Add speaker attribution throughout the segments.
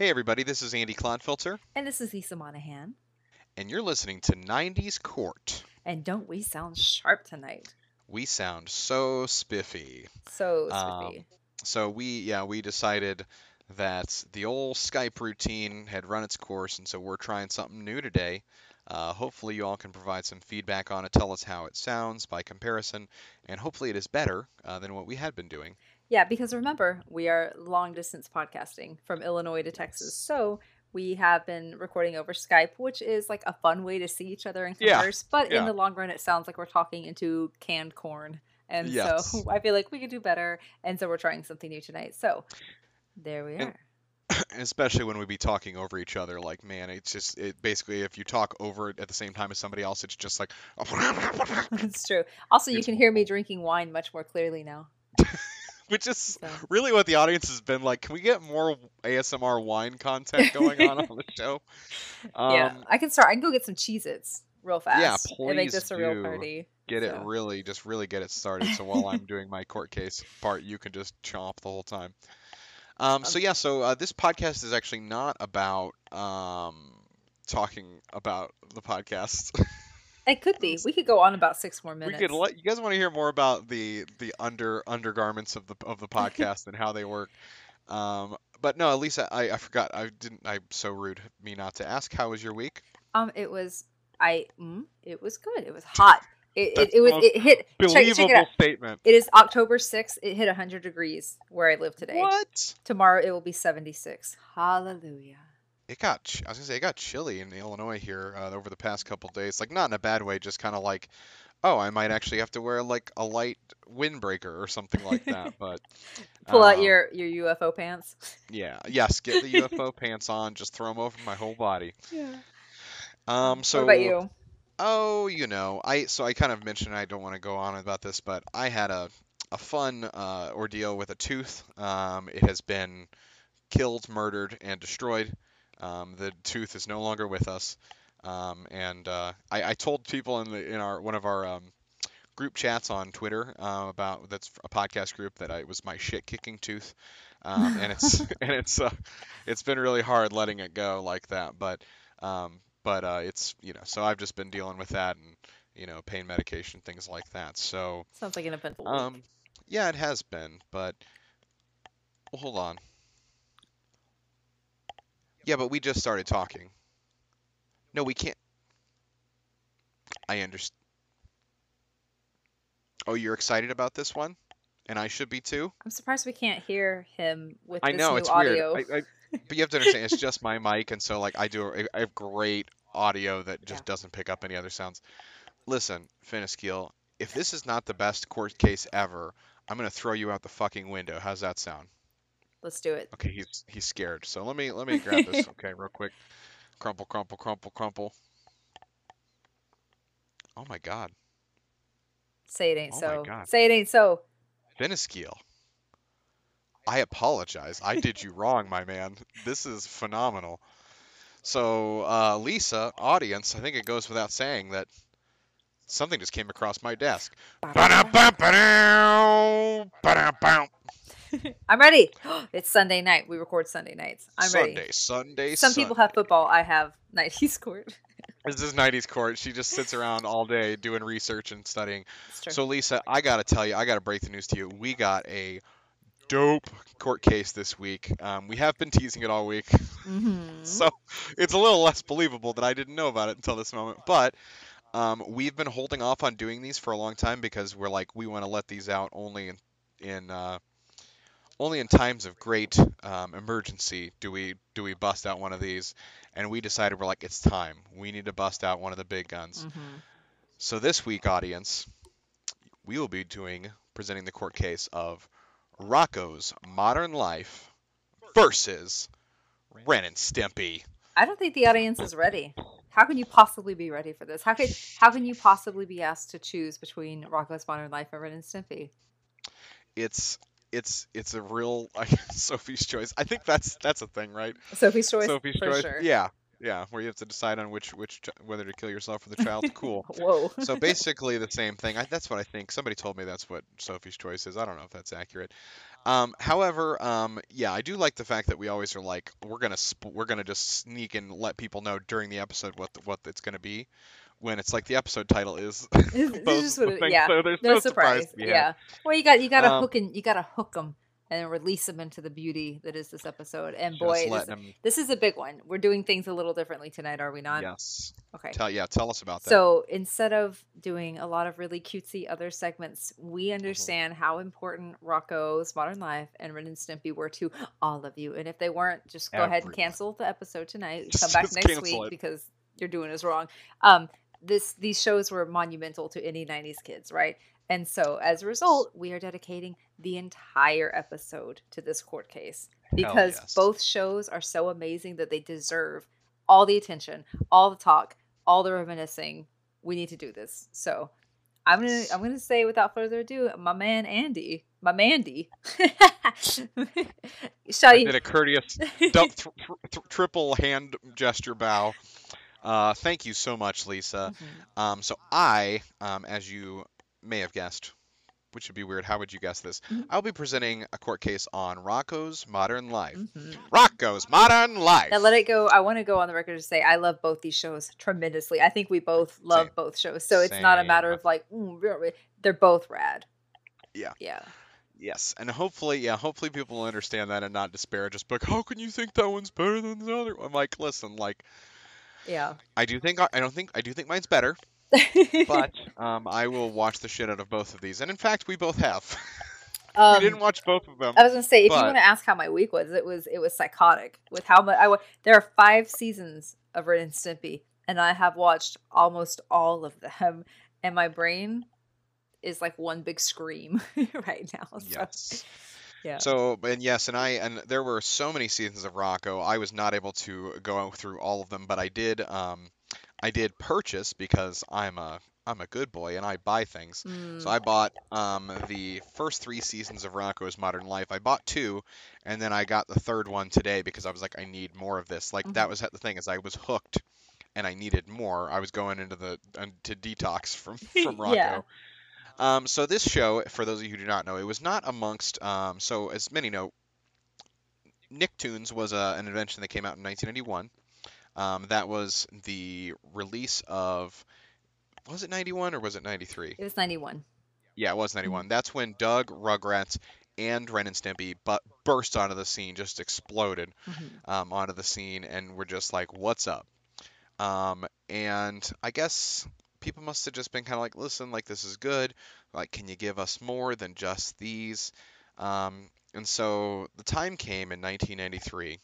Speaker 1: Hey everybody, this is Andy Clodfilter,
Speaker 2: And this is Lisa Monahan.
Speaker 1: and you're listening to 90s Court.
Speaker 2: And don't we sound sharp tonight?
Speaker 1: We sound so spiffy.
Speaker 2: So
Speaker 1: Um,
Speaker 2: spiffy.
Speaker 1: So we, yeah, we decided that the old Skype routine had run its course, and so we're trying something new today. Uh, hopefully, you all can provide some feedback on it, tell us how it sounds by comparison, and hopefully, it is better uh, than what we had been doing.
Speaker 2: Yeah, because remember, we are long distance podcasting from Illinois to Texas. So we have been recording over Skype, which is like a fun way to see each other and
Speaker 1: Yeah,
Speaker 2: converse. But
Speaker 1: yeah.
Speaker 2: in the long run, it sounds like we're talking into canned corn. And
Speaker 1: Yes.
Speaker 2: so I feel like we could do better. And so we're trying something new tonight. So there we
Speaker 1: And-
Speaker 2: are.
Speaker 1: especially when we be talking over each other like man it's just it basically if you talk over it at the same time as somebody else it's just like
Speaker 2: it's true. Also, you
Speaker 1: It's-
Speaker 2: can hear me drinking wine much more clearly now.
Speaker 1: which is
Speaker 2: So.
Speaker 1: really what the audience has been like can we get more asmr wine content going on on the show um,
Speaker 2: yeah, I can start. I can go get some Cheez Its real fast.
Speaker 1: Yeah,
Speaker 2: and make
Speaker 1: please
Speaker 2: this a real party.
Speaker 1: get it really just really get it started so while i'm doing my court case part you can just chomp the whole time um, so yeah so uh, this podcast is actually not about um, talking about the podcast
Speaker 2: It could be. We could go on about six more
Speaker 1: We
Speaker 2: minutes.
Speaker 1: could let you guys want to hear more about the the under undergarments of the of the podcast and how they work. Um, but no, Lisa, I, I forgot. I didn't. I'm so rude. Me not to ask. How was your week?
Speaker 2: um, it was. I. Mm, it was good. It was hot. It. It, it was. It hit. Check,
Speaker 1: Believable
Speaker 2: check it out.
Speaker 1: statement.
Speaker 2: It is October sixth. It hit hundred degrees where I live today.
Speaker 1: What?
Speaker 2: Tomorrow it will be seventy six. Hallelujah.
Speaker 1: It got. I was gonna say it got chilly in Illinois here uh, over the past couple days. Like not in a bad way, just kind of like, oh, I might actually have to wear like a light windbreaker or something like that. But
Speaker 2: Pull out
Speaker 1: um,
Speaker 2: your your UFO pants.
Speaker 1: yeah, yes, get the UFO pants on. Just throw them over my whole body.
Speaker 2: Yeah.
Speaker 1: Um, so
Speaker 2: what about you?
Speaker 1: Oh, you know, I so I kind of mentioned I don't want to go on about this, but I had a a fun uh, ordeal with a tooth. Um, it has been killed, murdered, and destroyed. Um, the tooth is no longer with us. Um, and uh, I, I told people in the in our one of our um, group chats on Twitter uh, about that's a podcast group that I, it was my shit kicking tooth. Um, and it's and it's uh, it's been really hard letting it go like that, but um, but uh, it's you know so I've just been dealing with that and you know pain medication things like that. So
Speaker 2: Sounds like an eventful
Speaker 1: um, yeah, it has been, but well, hold on. Yeah, but we just started talking. No, we can't. I understand. Oh, you're excited about this one, and I should be too.
Speaker 2: I'm surprised we can't hear him with
Speaker 1: I
Speaker 2: this
Speaker 1: know
Speaker 2: new
Speaker 1: it's
Speaker 2: audio.
Speaker 1: weird. I, I, but you have to understand, it's just my mic, and so like I do, I- I have great audio that just
Speaker 2: Yeah.
Speaker 1: doesn't pick up any other sounds. Listen, Finiskiel, if this is not the best court case ever, I'm gonna throw you out the fucking window. How's that sound?
Speaker 2: Let's do it.
Speaker 1: Okay, he's he's scared. So let me let me grab this. Okay, real quick. Crumple, crumple, crumple, crumple. Oh my God,
Speaker 2: Say it ain't
Speaker 1: Oh my
Speaker 2: so.
Speaker 1: God.
Speaker 2: Say it ain't so.
Speaker 1: Finiskiel. I apologize. I did you wrong, my man. This is phenomenal. So, uh, Lisa, audience, I think it goes without saying that something just came across my desk.
Speaker 2: I'm ready. it's Sunday night. We record Sunday nights. I'm ready.
Speaker 1: Sunday,
Speaker 2: ready.
Speaker 1: Sunday,
Speaker 2: Some people have football. I have 90s court.
Speaker 1: This is 90s court. She just sits around all day doing research and studying. So, Lisa, I got to tell you, I got to break the news to you. We got a dope court case this week. Um, we have been teasing it all week.
Speaker 2: Mhm.
Speaker 1: so it's a little less believable that I didn't know about it until this moment. But um, we've been holding off on doing these for a long time because we're like we want to let these out only in in uh, only in times of great um, emergency do we do we bust out one of these. And we decided we're like it's time. We need to bust out one of the big guns.
Speaker 2: Mhm.
Speaker 1: So this week, audience, we will be doing presenting the court case of Rocko's Modern Life versus Ren and Stimpy.
Speaker 2: I don't think the audience is ready. How can you possibly be ready for this? How could how can you possibly be asked to choose between Rocko's Modern Life and Ren and Stimpy?
Speaker 1: It's it's it's a real Sophie's choice. I think that's that's a thing, right?
Speaker 2: Sophie's choice
Speaker 1: Sophie's
Speaker 2: for
Speaker 1: choice.
Speaker 2: sure.
Speaker 1: Yeah. Yeah, where you have to decide on which which whether to kill yourself or the child. Cool.
Speaker 2: Whoa.
Speaker 1: So basically the same thing. I, that's what I think. Somebody told me that's what Sophie's Choice is. I don't know if that's accurate. Um, however, um, yeah, I do like the fact that we always are like we're gonna sp- we're gonna just sneak and let people know during the episode what the, what it's gonna be. When it's like the episode title is
Speaker 2: It's
Speaker 1: both
Speaker 2: what it- yeah.
Speaker 1: so there's
Speaker 2: no
Speaker 1: no,
Speaker 2: surprise.
Speaker 1: be.
Speaker 2: Yeah. Well, you got you got to
Speaker 1: Um,
Speaker 2: hook and you got to hook them and release them into the beauty that is this episode. And boy, this, this is a big one. We're doing things a little differently tonight, are we not?
Speaker 1: yes.
Speaker 2: Okay.
Speaker 1: Tell yeah, tell us about that.
Speaker 2: So instead of doing a lot of really cutesy other segments, we
Speaker 1: Mm-hmm.
Speaker 2: understand how important Rocko's Modern Life and Ren and Stimpy were to all of you. And if they weren't, just go ahead and cancel the episode tonight. Come back next week
Speaker 1: it.
Speaker 2: because you're doing us wrong. Um, this these shows were monumental to any '90s kids, right? And so as a result, we are dedicating the entire episode to this court case because
Speaker 1: yes.
Speaker 2: both shows are so amazing that they deserve all the attention, all the talk, all the reminiscing. We need to do this. So I'm gonna I'm gonna say without further ado, my man Andy, my Mandy. Shall
Speaker 1: I
Speaker 2: you?
Speaker 1: did a courteous th- th- triple hand gesture bow. Uh, thank you so much, Lisa.
Speaker 2: Mhm.
Speaker 1: Um, so I, um, as you may have guessed, which would be weird. How would you guess this?
Speaker 2: Mhm.
Speaker 1: I'll be presenting a court case on Rocko's Modern Life.
Speaker 2: Mhm.
Speaker 1: Rocko's Modern Life.
Speaker 2: Now let it go. I want to go on the record to say I love both these shows tremendously. I think we both love
Speaker 1: Same.
Speaker 2: both shows, so it's not a matter of like "Ooh, really." they're both rad.
Speaker 1: Yeah.
Speaker 2: Yeah.
Speaker 1: Yes, and hopefully, yeah, hopefully people will understand that and not disparage us. like, how can you think that one's better than the other? I'm like, listen, like,
Speaker 2: Yeah.
Speaker 1: I do think I don't think I do think mine's better, but um, I will watch the shit out of both of these. And in fact, we both have.
Speaker 2: um,
Speaker 1: we didn't watch both of them.
Speaker 2: I was gonna say, if you want to ask how my week was, it was it was psychotic with how much I wa- there are five seasons of Ren and Stimpy, and I have watched almost all of them, and my brain is like one big scream right now. So,
Speaker 1: Yes.
Speaker 2: Yeah.
Speaker 1: So, and yes, and I and there were so many seasons of Rocko. I was not able to go through all of them, but I did. Um, I did purchase because I'm a I'm a good boy and I buy things.
Speaker 2: Mm,
Speaker 1: So I bought um, the first three seasons of Rocko's Modern Life. I bought two, and then I got the third one today because I was like, I need more of this. Like that
Speaker 2: Mhm.
Speaker 1: was the thing is I was hooked, and I needed more. I was going into the to detox from from Rocko.
Speaker 2: Yeah.
Speaker 1: Um, so this show, for those of you who do not know, it was not amongst. Um, so as many know, Nicktoons was a, an invention that came out in 1991. Um, that was the release of. Was it 91 or was it 93?
Speaker 2: it was ninety one.
Speaker 1: Yeah, it was 91. That's when Doug, Rugrats, and Ren and Stimpy but burst onto the scene, just exploded
Speaker 2: Mm-hmm.
Speaker 1: um, onto the scene, and we're just like, "What's up?" Um, and I guess people must have just been kind of like, "Listen, like this is good. Like, can you give us more than just these?" Um, and so the time came in 1993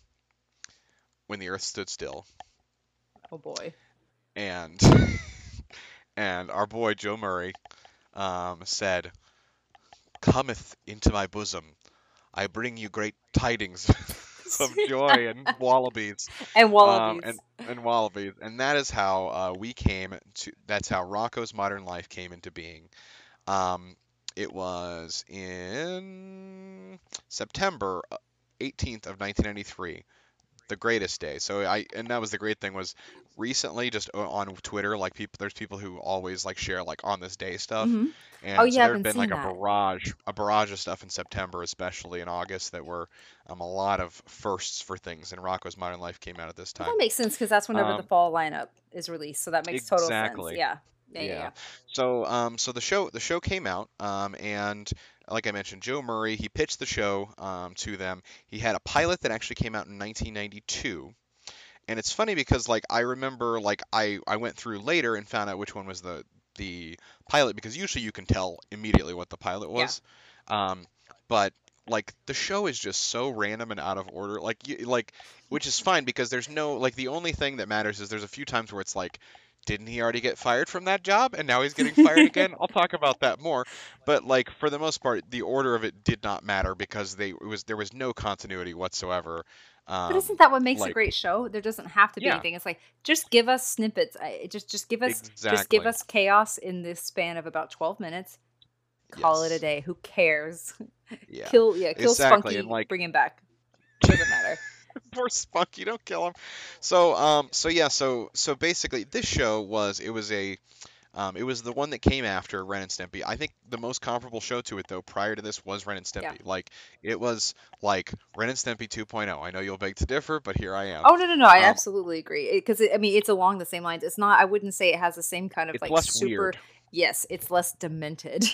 Speaker 1: when the Earth stood still,
Speaker 2: Oh boy.
Speaker 1: and and our boy Joe Murray um, said, "Cometh into my bosom, I bring you great tidings of joy and wallabies
Speaker 2: And
Speaker 1: um,
Speaker 2: wallabies.
Speaker 1: and and wallabies, and that is how uh, we came to. That's how Rocko's Modern Life came into being. Um, it was in September 18th of 1993 the greatest day. So I and that was the great thing was recently just on Twitter like people there's people who always like share like on this day stuff.
Speaker 2: Mhm.
Speaker 1: And
Speaker 2: Oh,
Speaker 1: so
Speaker 2: yeah,
Speaker 1: there
Speaker 2: I've
Speaker 1: had
Speaker 2: been
Speaker 1: like
Speaker 2: seeing
Speaker 1: a barrage a barrage of stuff in September especially in August that were um, a lot of firsts for things and Rocko's Modern Life came out at this
Speaker 2: Well,
Speaker 1: time.
Speaker 2: that makes sense because that's whenever the
Speaker 1: Um,
Speaker 2: fall lineup is released. So that makes total sense. Yeah. Yeah. Yeah.
Speaker 1: Yeah.
Speaker 2: yeah.
Speaker 1: So um so the show the show came out um and like I mentioned Joe Murray he pitched the show um to them. He had a pilot that actually came out in 1992. And it's funny because like I remember like I I went through later and found out which one was the the pilot because usually you can tell immediately what the pilot
Speaker 2: Yeah.
Speaker 1: was. Um but like the show is just so random and out of order. Like you, like which is fine because there's no like the only thing that matters is there's a few times where it's like didn't he already get fired from that job? And now he's getting fired again? I'll talk about that more. But like for the most part the order of it did not matter because they it was there was no continuity whatsoever um,
Speaker 2: But isn't that what makes a great show? There doesn't have to be
Speaker 1: Yeah.
Speaker 2: anything. It's like just give us snippets. I- Just just give us just give us chaos in this span of about twelve minutes. Call it a day. Who cares?
Speaker 1: yeah
Speaker 2: Kill yeah, kill
Speaker 1: Exactly,
Speaker 2: Spunky.
Speaker 1: and, like-
Speaker 2: bring him back. Doesn't matter.
Speaker 1: Poor Spunky, don't kill him. So, um, so yeah, so so basically, this show was it was a um, it was the one that came after Ren and Stimpy. I think the most comparable show to it, though, prior to this was Ren and Stimpy.
Speaker 2: Yeah.
Speaker 1: Like, it was like Ren and Stimpy 2.0. I know you'll beg to differ, but here I am.
Speaker 2: Oh no no no! I
Speaker 1: Um,
Speaker 2: absolutely agree because I mean it's along the same lines. It's not. I wouldn't say it has the same kind of
Speaker 1: it's
Speaker 2: like
Speaker 1: less
Speaker 2: super.
Speaker 1: weird.
Speaker 2: Yes, it's less demented.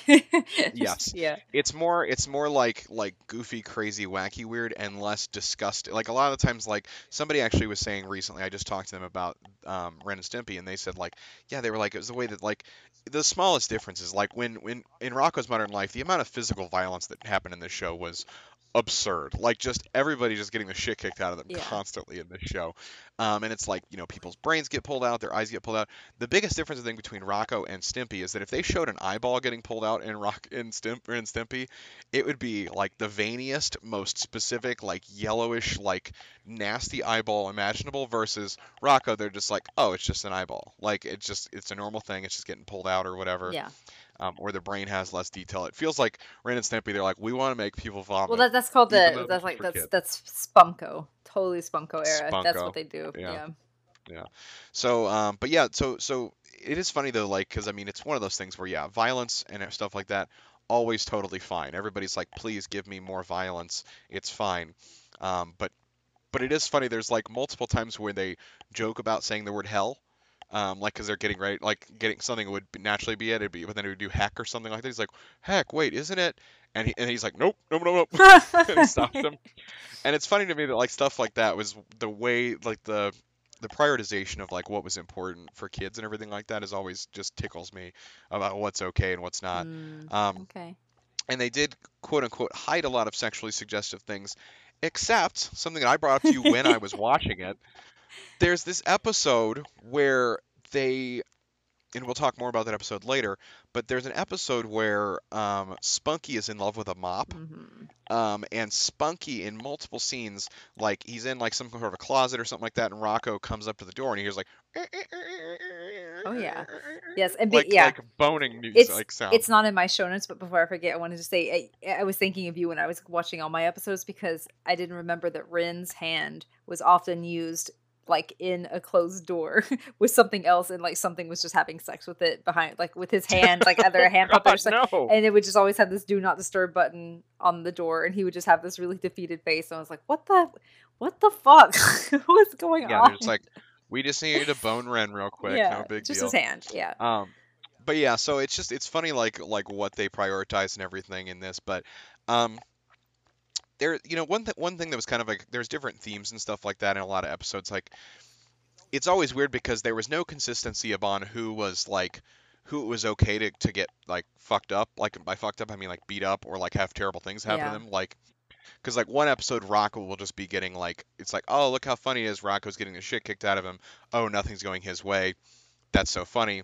Speaker 1: Yes.
Speaker 2: Yeah.
Speaker 1: It's more it's more like like goofy, crazy, wacky, weird, and less disgusting. Like a lot of times, like somebody actually was saying recently, I just talked to them about um, Ren and Stimpy, and they said like, yeah, they were like it was the way that like the smallest difference is like when when in Rocko's Modern Life, the amount of physical violence that happened in this show was absurd. Like just everybody just getting the shit kicked out of them
Speaker 2: Yeah.
Speaker 1: constantly in this show. Um, and it's like, you know, people's brains get pulled out, their eyes get pulled out. The biggest difference I think between Rocko and Stimpy is that if they showed an eyeball getting pulled out in Rock in Stimp in Stimpy, it would be like the veiniest, most specific, like yellowish, like nasty eyeball imaginable versus Rocko, they're just like, oh, it's just an eyeball. Like it's just it's a normal thing, it's just getting pulled out or whatever.
Speaker 2: Yeah.
Speaker 1: Um, or the brain has less detail. It feels like Ren and Stimpy, they're like, we want to make people vomit.
Speaker 2: Well, that, that's called the that's like that's
Speaker 1: kids.
Speaker 2: that's Spumco. Totally Spumco era. That's what they do.
Speaker 1: yeah.
Speaker 2: Yeah.
Speaker 1: So, um, but yeah, so so it is funny though, like, because I mean, it's one of those things where yeah, violence and stuff like that, always totally fine. Everybody's like, please give me more violence. It's fine. Um, but but it is funny. There's like multiple times where they joke about saying the word hell. Um, like, because they're getting ready, like getting something would be- naturally be it, it'd be, but then it would do heck or something like that. He's like, heck, wait, isn't it? And he, and he's like, nope, nope, nope, nope. and he stops him. And it's funny to me that like stuff like that was the way like the the prioritization of like what was important for kids and everything like that is always just tickles me about what's okay and what's not.
Speaker 2: Mm,
Speaker 1: Um,
Speaker 2: okay.
Speaker 1: and they did quote unquote hide a lot of sexually suggestive things, except something that I brought up to you when I was watching it. There's this episode where they, and we'll talk more about that episode later, but there's an episode where um, Spunky is in love with a mop.
Speaker 2: hmm
Speaker 1: Um, and Spunky in multiple scenes, like he's in like some sort of a closet or something like that, and Rocko comes up to the door and he hears like,
Speaker 2: Oh, yeah. Yes, and be,
Speaker 1: like
Speaker 2: yeah.
Speaker 1: like boning music
Speaker 2: It's-
Speaker 1: like sound.
Speaker 2: It's not in my show notes, but before I forget, I wanted to say I, I was thinking of you when I was watching all my episodes because I didn't remember that Ren's hand was often used like in a closed door with something else, and like something was just having sex with it behind, like with his hand, like either a hand puppet or something.
Speaker 1: no.
Speaker 2: And it would just always have this "do not disturb" button on the door, and he would just have this really defeated face. And I was like, "What the, what the fuck? What's going
Speaker 1: yeah,
Speaker 2: on?"
Speaker 1: they're like, we just need to bone Ren real quick.
Speaker 2: yeah,
Speaker 1: no big
Speaker 2: just
Speaker 1: deal.
Speaker 2: his hand. Yeah,
Speaker 1: Um, but yeah, so it's just it's funny like like what they prioritize and everything in this, but um, there you know one th- one thing that was kind of like there's different themes and stuff like that in a lot of episodes. Like it's always weird because there was no consistency upon who was like who it was okay to to get like fucked up. Like by fucked up I mean like beat up or like have terrible things happen
Speaker 2: Yeah.
Speaker 1: to them. Like because like one episode Rocko will just be getting like it's like oh look how funny it is Rocko's getting the shit kicked out of him. Oh nothing's going his way. That's so funny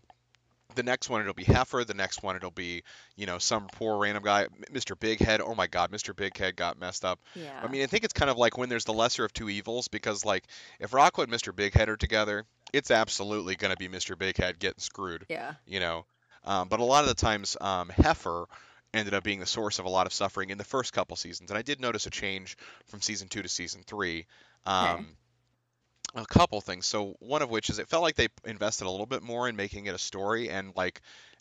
Speaker 1: the next one it'll be Heifer. The next one it'll be, you know, some poor random guy, Mr. Big Head. Oh my God, Mr. Big Head got messed up.
Speaker 2: yeah.
Speaker 1: I mean, I think it's kind of like when there's the lesser of two evils because, like, if Rocko and Mr. Big Head are together, it's absolutely going to be Mr. Big Head getting screwed,
Speaker 2: yeah.
Speaker 1: you know. Um, but a lot of the times, um, Heifer ended up being the source of a lot of suffering in the first couple seasons, and I did notice a change from season two to season three. Um, a couple things. So one of which is it felt like they invested a little bit more in making it a story and like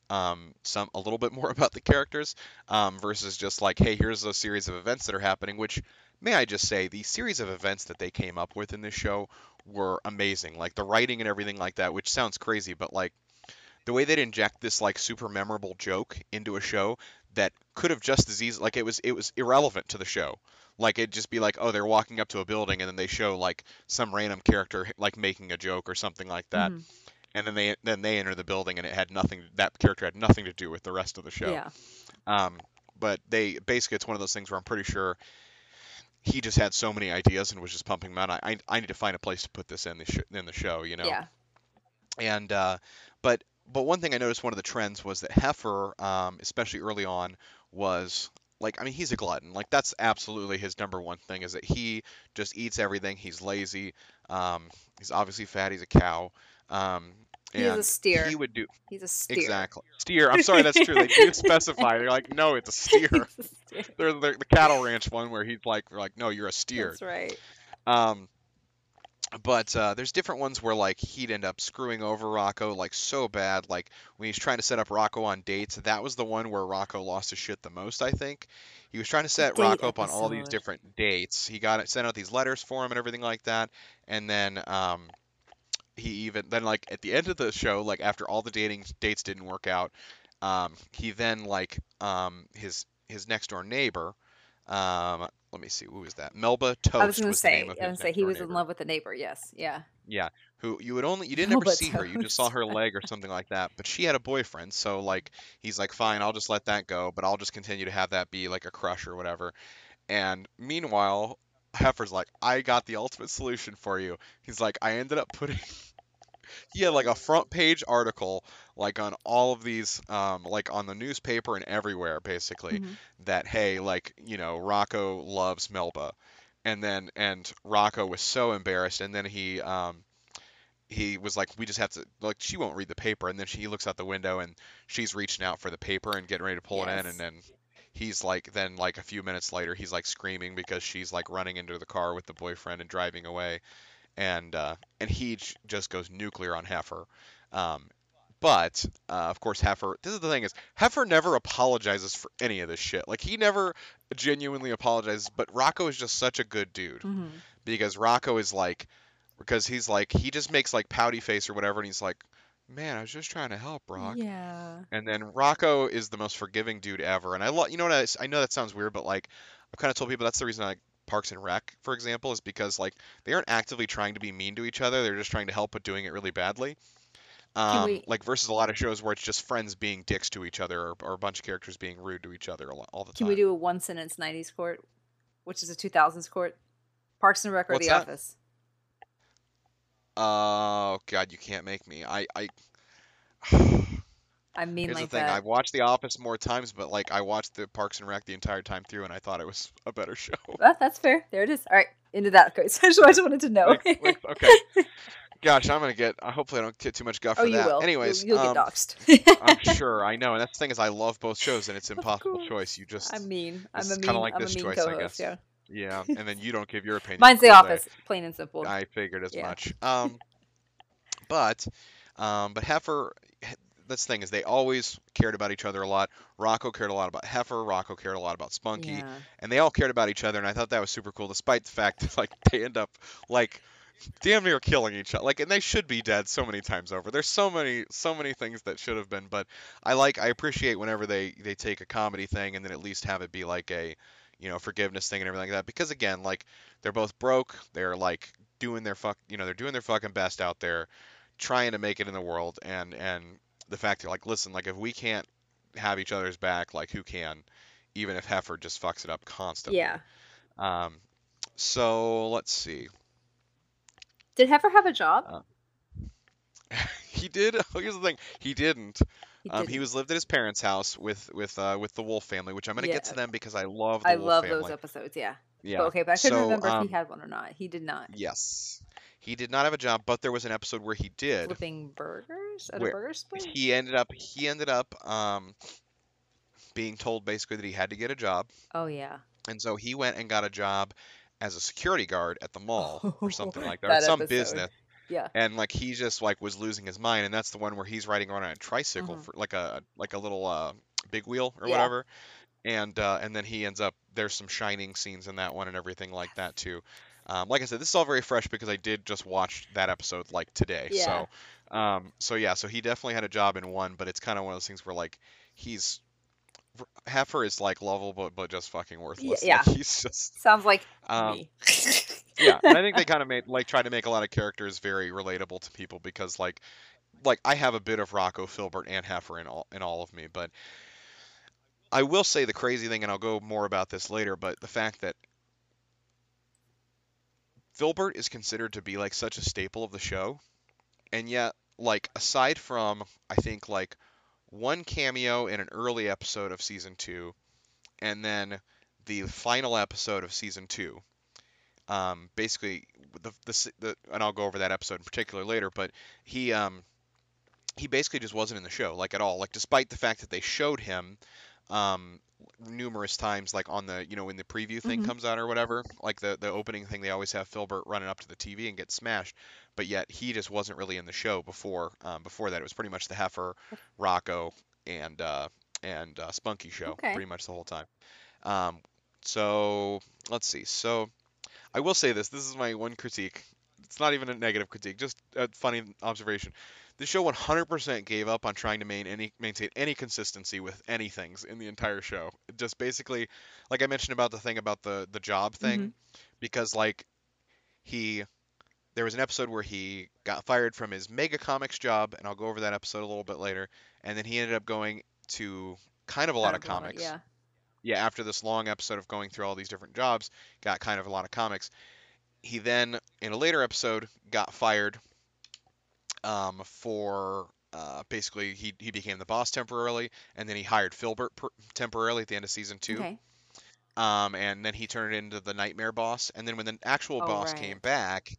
Speaker 1: um, some a little bit more about the characters um, versus just like, hey, here's a series of events that are happening. Which may I just say, the series of events that they came up with in this show were amazing. Like the writing and everything like that, which sounds crazy, but like the way they'd inject this like super memorable joke into a show that could have just as easily like it was it was irrelevant to the show. Like it'd just be like, oh, they're walking up to a building and then they show like some random character like making a joke or something like that,
Speaker 2: Mhm.
Speaker 1: and then they then they enter the building and it had nothing that character had nothing to do with the rest of the show.
Speaker 2: Yeah.
Speaker 1: Um, but they basically it's one of those things where I'm pretty sure he just had so many ideas and was just pumping them out. I I, I need to find a place to put this in the sh- in the show, you know.
Speaker 2: Yeah.
Speaker 1: And uh, but but one thing I noticed one of the trends was that Heifer, um, especially early on, was like I mean he's a glutton. Like that's absolutely his number one thing is that he just eats everything. He's lazy. Um, he's obviously fat. He's a cow. Um,
Speaker 2: He's a steer.
Speaker 1: He would do
Speaker 2: He's a steer.
Speaker 1: exactly steer. I'm sorry, that's true. They do specify. They're like, no, it's a steer.
Speaker 2: He's a steer.
Speaker 1: They're, they're the cattle ranch one where he's like, they're like, no, you're a steer.
Speaker 2: That's right.
Speaker 1: Um, but uh, there's different ones where like he'd end up screwing over Rocko like so bad. Like when he's trying to set up Rocko on dates, that was the one where Rocko lost his shit the most. I think he was trying to set
Speaker 2: Date
Speaker 1: Rocko up on all these different dates. He got it, sent out these letters for him and everything like that, and then um, he even then like at the end of the show, like after all the dating dates didn't work out, um, he then like um, his his next door neighbor. Um, let me see, who was that? Melba Toast
Speaker 2: I was
Speaker 1: the name
Speaker 2: say, I was gonna say he was in love with the neighbor. Yes, yeah.
Speaker 1: Yeah, who you would only you didn't ever
Speaker 2: Melba
Speaker 1: see her, you just saw her leg or something like that. But she had a boyfriend, so like he's like, fine, I'll just let that go, but I'll just continue to have that be like a crush or whatever. And meanwhile, Heifer's like, I got the ultimate solution for you. He's like, I ended up putting he had like a front page article like on all of these um like on the newspaper and everywhere basically
Speaker 2: Mhm.
Speaker 1: that hey like you know Rocko loves Melba. And then and Rocko was so embarrassed and then he um he was like we just have to like she won't read the paper. And then she looks out the window and she's reaching out for the paper and getting ready to pull it in. And then he's like then like a few minutes later he's like screaming because she's like running into the car with the boyfriend and driving away and uh, and he j- just goes nuclear on Heifer. Um, but uh, of course, Heifer. This is the thing is Heifer never apologizes for any of this shit. Like he never genuinely apologizes. But Rocko is just such a good dude
Speaker 2: Mhm.
Speaker 1: because Rocko is like because he's like he just makes like pouty face or whatever, and he's like, man, I was just trying to help, Rock.
Speaker 2: Yeah.
Speaker 1: And then Rocko is the most forgiving dude ever. And I love, you know what? I, I know that sounds weird, but like, I've kind of told people that's the reason I Parks and Rec, for example, is because like they aren't actively trying to be mean to each other. They're just trying to help, but doing it really badly. Um,
Speaker 2: we-
Speaker 1: like versus a lot of shows where it's just friends being dicks to each other, or, or a bunch of characters being rude to each other all the time.
Speaker 2: Can we do a one sentence '90s court, which is a 2000s court? Parks and Rec or
Speaker 1: What's
Speaker 2: The
Speaker 1: that?
Speaker 2: Office?
Speaker 1: Oh God, you can't make me. I, I.
Speaker 2: I mean,
Speaker 1: Here's
Speaker 2: like
Speaker 1: the thing:
Speaker 2: that.
Speaker 1: I've watched The Office more times, but like I watched the Parks and Rec the entire time through, and I thought it was a better show.
Speaker 2: Well, that's fair. There it is. All right, into that. I just I just wanted to know.
Speaker 1: Like- like, okay. Gosh, I'm gonna get. uh, Hopefully, I don't get too much guff
Speaker 2: oh,
Speaker 1: for
Speaker 2: you
Speaker 1: that.
Speaker 2: will.
Speaker 1: Anyways,
Speaker 2: you'll, you'll
Speaker 1: um,
Speaker 2: get doxxed.
Speaker 1: I'm sure I know, and that's the thing is I love both shows, and it's impossible choice. You just
Speaker 2: I'm mean. I'm a mean.
Speaker 1: kinda like
Speaker 2: I'm
Speaker 1: this
Speaker 2: a mean
Speaker 1: choice, I guess.
Speaker 2: Yeah.
Speaker 1: yeah, and then you don't give your opinion.
Speaker 2: Mine's The
Speaker 1: day.
Speaker 2: Office, plain and simple.
Speaker 1: I figured as
Speaker 2: Yeah.
Speaker 1: much. Um, but, um, but Heifer. That's the thing is they always cared about each other a lot. Rocko cared a lot about Heifer. Rocko cared a lot about Spunky.
Speaker 2: Yeah.
Speaker 1: and they all cared about each other and i thought that was super cool despite the fact that like they end up like damn near killing each other like and they should be dead so many times over there's so many so many things that should have been but i like i appreciate whenever they they take a comedy thing and then at least have it be like a you know forgiveness thing and everything like that because again like they're both broke they're like doing their fuck you know they're doing their fucking best out there trying to make it in the world and and the fact that like listen like if we can't have each other's back like who can even if Heifer just fucks it up constantly.
Speaker 2: Yeah.
Speaker 1: Um, so let's see.
Speaker 2: Did Heifer have a job?
Speaker 1: Uh, he did. Here's the thing. He didn't.
Speaker 2: he
Speaker 1: Um, he was lived at his parents' house with with uh, with the Wolf family, which I'm gonna get to them because I love the
Speaker 2: I
Speaker 1: Wolf
Speaker 2: love
Speaker 1: family.
Speaker 2: those episodes. Yeah.
Speaker 1: Yeah.
Speaker 2: But, okay, but I couldn't
Speaker 1: So,
Speaker 2: remember if
Speaker 1: um,
Speaker 2: he had one or not. He did not.
Speaker 1: Yes. He did not have a job, but there was an episode where he did.
Speaker 2: Flipping burgers at a burger spot.
Speaker 1: He ended up he ended up um, being told basically that he had to get a job,
Speaker 2: Oh yeah.
Speaker 1: and so he went and got a job as a security guard at the mall or something like that, or
Speaker 2: That
Speaker 1: some
Speaker 2: episode.
Speaker 1: business.
Speaker 2: Yeah.
Speaker 1: and like he just like was losing his mind and that's the one where he's riding around on a tricycle
Speaker 2: Mhm.
Speaker 1: for like a like a little uh big wheel or
Speaker 2: Yeah.
Speaker 1: whatever and uh and then he ends up there's some shining scenes in that one and everything like that too um, like i said this is all very fresh because i did just watch that episode like today
Speaker 2: Yeah.
Speaker 1: so um so yeah so he definitely had a job in one but it's kind of one of those things where like he's Heifer is like lovable but, but just fucking worthless.
Speaker 2: yeah.
Speaker 1: Like, he's just
Speaker 2: Sounds like
Speaker 1: um,
Speaker 2: me.
Speaker 1: yeah, and I think they kind of made like try to make a lot of characters very relatable to people because like like I have a bit of Rocko, Filbert, and Heifer in all in all of me, but I will say the crazy thing, and I'll go more about this later, but the fact that Filbert is considered to be like such a staple of the show, and yet like aside from I think like one cameo in an early episode of season two, and then the final episode of season two um, basically the, the the and I'll go over that episode in particular later, but he um he basically just wasn't in the show like at all. Like despite the fact that they showed him um numerous times, like on the you know when the preview thing
Speaker 2: Mhm.
Speaker 1: comes out or whatever, like the the opening thing, they always have Filbert running up to the TV and get smashed. But yet he just wasn't really in the show before. Um, before that, it was pretty much the Heifer, Rocko, and uh, and uh, Spunky show
Speaker 2: Okay.
Speaker 1: pretty much the whole time. Um, so let's see. So I will say this. This is my one critique. It's not even a negative critique, just a funny observation. The show 100% gave up on trying to main any, maintain any consistency with any things in the entire show. Just basically, like I mentioned about the thing about the the job thing, mm-hmm. because like he, there was an episode where he got fired from his Mega Comics job, and I'll go over that episode a little bit later. And then he ended up going to kind of a lot of
Speaker 2: Kind
Speaker 1: comics
Speaker 2: Yeah.
Speaker 1: yeah, after this long episode of going through all these different jobs, got kind of a lot of comics. He then, in a later episode, got fired um, for uh, basically he, he became the boss temporarily, and then he hired Filbert per- temporarily at the end of season two.
Speaker 2: Okay.
Speaker 1: Um, and then he turned it into the Nightmare boss. And then when the actual
Speaker 2: Oh,
Speaker 1: boss
Speaker 2: right.
Speaker 1: came back,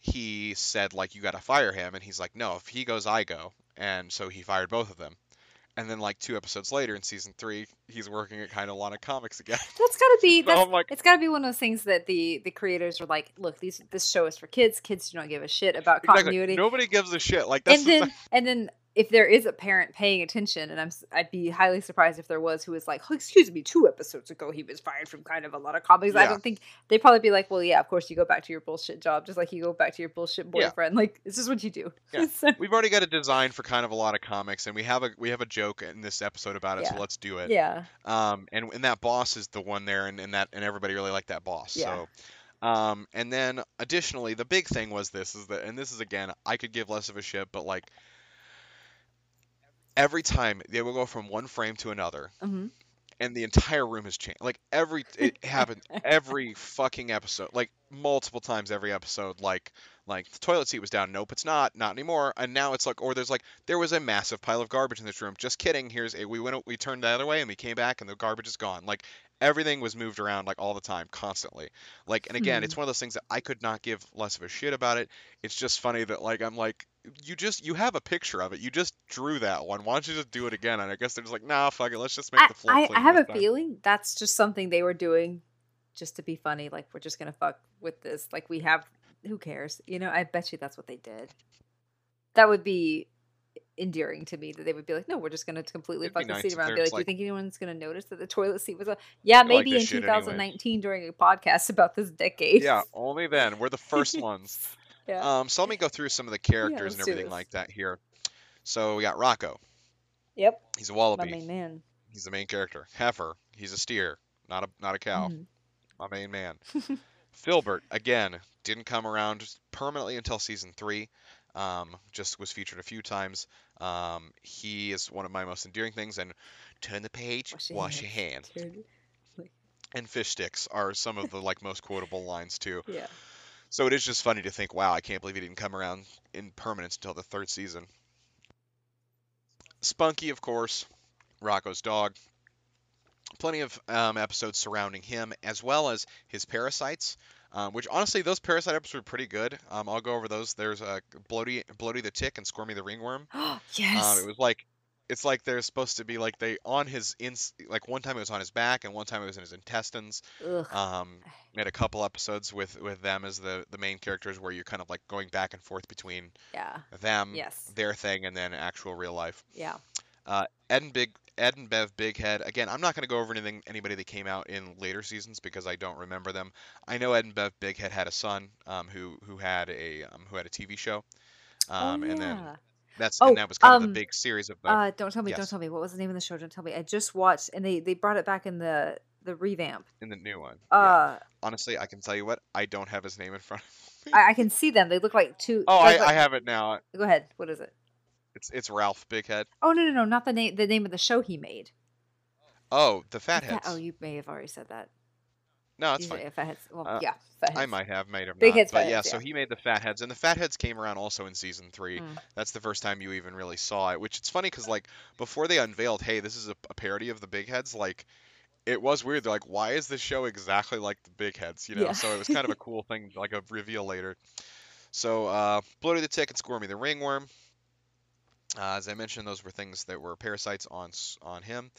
Speaker 1: he said like you got to fire him, and he's like, no, if he goes, I go. And so he fired both of them. And then like two episodes later in season three, he's working at kind of a lot of comics again.
Speaker 2: That's gotta be.
Speaker 1: So
Speaker 2: That's,
Speaker 1: I'm like-
Speaker 2: it's gotta be one of those things that the the creators are like, look, these this show is for kids. Kids do not give a shit about
Speaker 1: Exactly.
Speaker 2: continuity.
Speaker 1: Nobody gives a shit. Like that's
Speaker 2: and
Speaker 1: the
Speaker 2: then and then if there is a parent paying attention, and I'm I'd be highly surprised if there was who was like, oh, excuse me, two episodes ago he was fired from kind of a lot of comics. I don't think they'd probably be like, well, yeah, of course you go back to your bullshit job, just like you go back to your bullshit
Speaker 1: Yeah.
Speaker 2: boyfriend. Like this is what you do.
Speaker 1: Yeah.
Speaker 2: So-
Speaker 1: We've already got a design for kind of a lot of comics, and we have a we have a joke in this episode about it,
Speaker 2: Yeah.
Speaker 1: so let's do it.
Speaker 2: yeah.
Speaker 1: Um, and and that boss is the one there, and, and that and everybody really liked that boss.
Speaker 2: Yeah.
Speaker 1: So, um, and then additionally, the big thing was this is that, and this is again, I could give less of a shit, but like every time they will go from one frame to another,
Speaker 2: hmm
Speaker 1: and the entire room has changed. Like every it happened every fucking episode, like multiple times every episode. Like like the toilet seat was down. Nope, it's not. Not anymore. And now it's like, or there's like there was a massive pile of garbage in this room. Just kidding. Here's a we went we turned the other way and we came back and the garbage is gone. Like everything was moved around like all the time, constantly. Like and again,
Speaker 2: Hmm.
Speaker 1: it's one of those things that I could not give less of a shit about it. It's just funny that like I'm like you just you have a picture of it. You just drew that one. Why don't you just do it again? And I guess they're just like, nah, fuck it. Let's just make
Speaker 2: I,
Speaker 1: the floor
Speaker 2: I, I have a
Speaker 1: time."
Speaker 2: feeling that's just something they were doing just to be funny. Like we're just gonna fuck with this. Like we have who cares? You know, I bet you that's what they did. That would be endearing to me that they would be like, no, we're just gonna completely
Speaker 1: It'd
Speaker 2: fuck the
Speaker 1: nice
Speaker 2: seat around. and Be like,
Speaker 1: like-
Speaker 2: do you think anyone's gonna notice that the toilet seat was a yeah, maybe
Speaker 1: this
Speaker 2: in
Speaker 1: shit anyway.
Speaker 2: 2019 during a podcast about this decade.
Speaker 1: Yeah, only then. We're the first ones.
Speaker 2: Yeah.
Speaker 1: Um, so let me go through some of the characters
Speaker 2: let's
Speaker 1: and everything like that here. So we got Rocko.
Speaker 2: yep.
Speaker 1: He's a wallaby.
Speaker 2: My main man.
Speaker 1: He's the main character. Heifer. He's a steer, not a not a cow.
Speaker 2: Mhm.
Speaker 1: My main man. Filbert again didn't come around permanently until season three. Um, just was featured a few times. Um, he is one of my most endearing things. And turn the page,
Speaker 2: Wash
Speaker 1: wash,
Speaker 2: your
Speaker 1: your hand. And fish sticks are some of the like most quotable lines too.
Speaker 2: Yeah.
Speaker 1: So it is just funny to think, wow, I can't believe he didn't come around in permanence until the third season. Spunky, of course, Rocko's dog. Plenty of um, episodes surrounding him, as well as his parasites. Um, which honestly, those parasite episodes were pretty good. Um, I'll go over those. There's uh, Bloaty, Bloaty the tick and Squirmy the ringworm.
Speaker 2: Oh yes.
Speaker 1: Um, it was like, it's like they're supposed to be like they on his ins. Like one time it was on his back, and one time it was in his intestines.
Speaker 2: Ugh.
Speaker 1: Um, had a couple episodes with with them as the the main characters where you're kind of like going back and forth between
Speaker 2: yeah.
Speaker 1: them,
Speaker 2: Yes.
Speaker 1: their thing, and then actual real life.
Speaker 2: Yeah.
Speaker 1: Uh, Ed and Big Ed and Bev Bighead. Again, I'm not going to go over anything anybody that came out in later seasons because I don't remember them. I know Ed and Bev Bighead had a son um, who who had a um, who had a TV show. Um,
Speaker 2: oh, yeah.
Speaker 1: and then that's
Speaker 2: Oh,
Speaker 1: and that was kind of
Speaker 2: um,
Speaker 1: the big series of the
Speaker 2: Uh, don't tell me, don't tell me. What was the name of the show? Don't tell me. I just watched, and they they brought it back in the the revamp.
Speaker 1: in the new one. yeah.
Speaker 2: Uh,
Speaker 1: Honestly, I can tell you what I don't have his name in front of me.
Speaker 2: I, I can see them. They look like two.
Speaker 1: Oh, I,
Speaker 2: look
Speaker 1: I have it now.
Speaker 2: Go ahead. What is it?
Speaker 1: It's it's Ralph Bighead.
Speaker 2: Oh no no no! Not the name. The name of the show he made.
Speaker 1: Oh, the
Speaker 2: The fat-
Speaker 1: Fatheads.
Speaker 2: oh, you may have already said that.
Speaker 1: No, that's
Speaker 2: You
Speaker 1: fine.
Speaker 2: Fatheads. Well,
Speaker 1: Uh,
Speaker 2: yeah, fatheads.
Speaker 1: I might have, might have
Speaker 2: Big
Speaker 1: not.
Speaker 2: Heads,
Speaker 1: but yeah,
Speaker 2: Fatheads,
Speaker 1: so he made the Fatheads, and the Fatheads came around also in season three.
Speaker 2: Mm.
Speaker 1: That's the first time you even really saw it. Which it's funny because like before they unveiled, hey, this is a, a parody of the Big Heads. Like it was weird. They're like, why is this show exactly like the Big Heads? You know.
Speaker 2: Yeah.
Speaker 1: So it was kind of a cool thing, like a reveal later. So uh, the Tick and Squirmy the Ringworm. Uh, as I mentioned, those were things that were parasites on on him.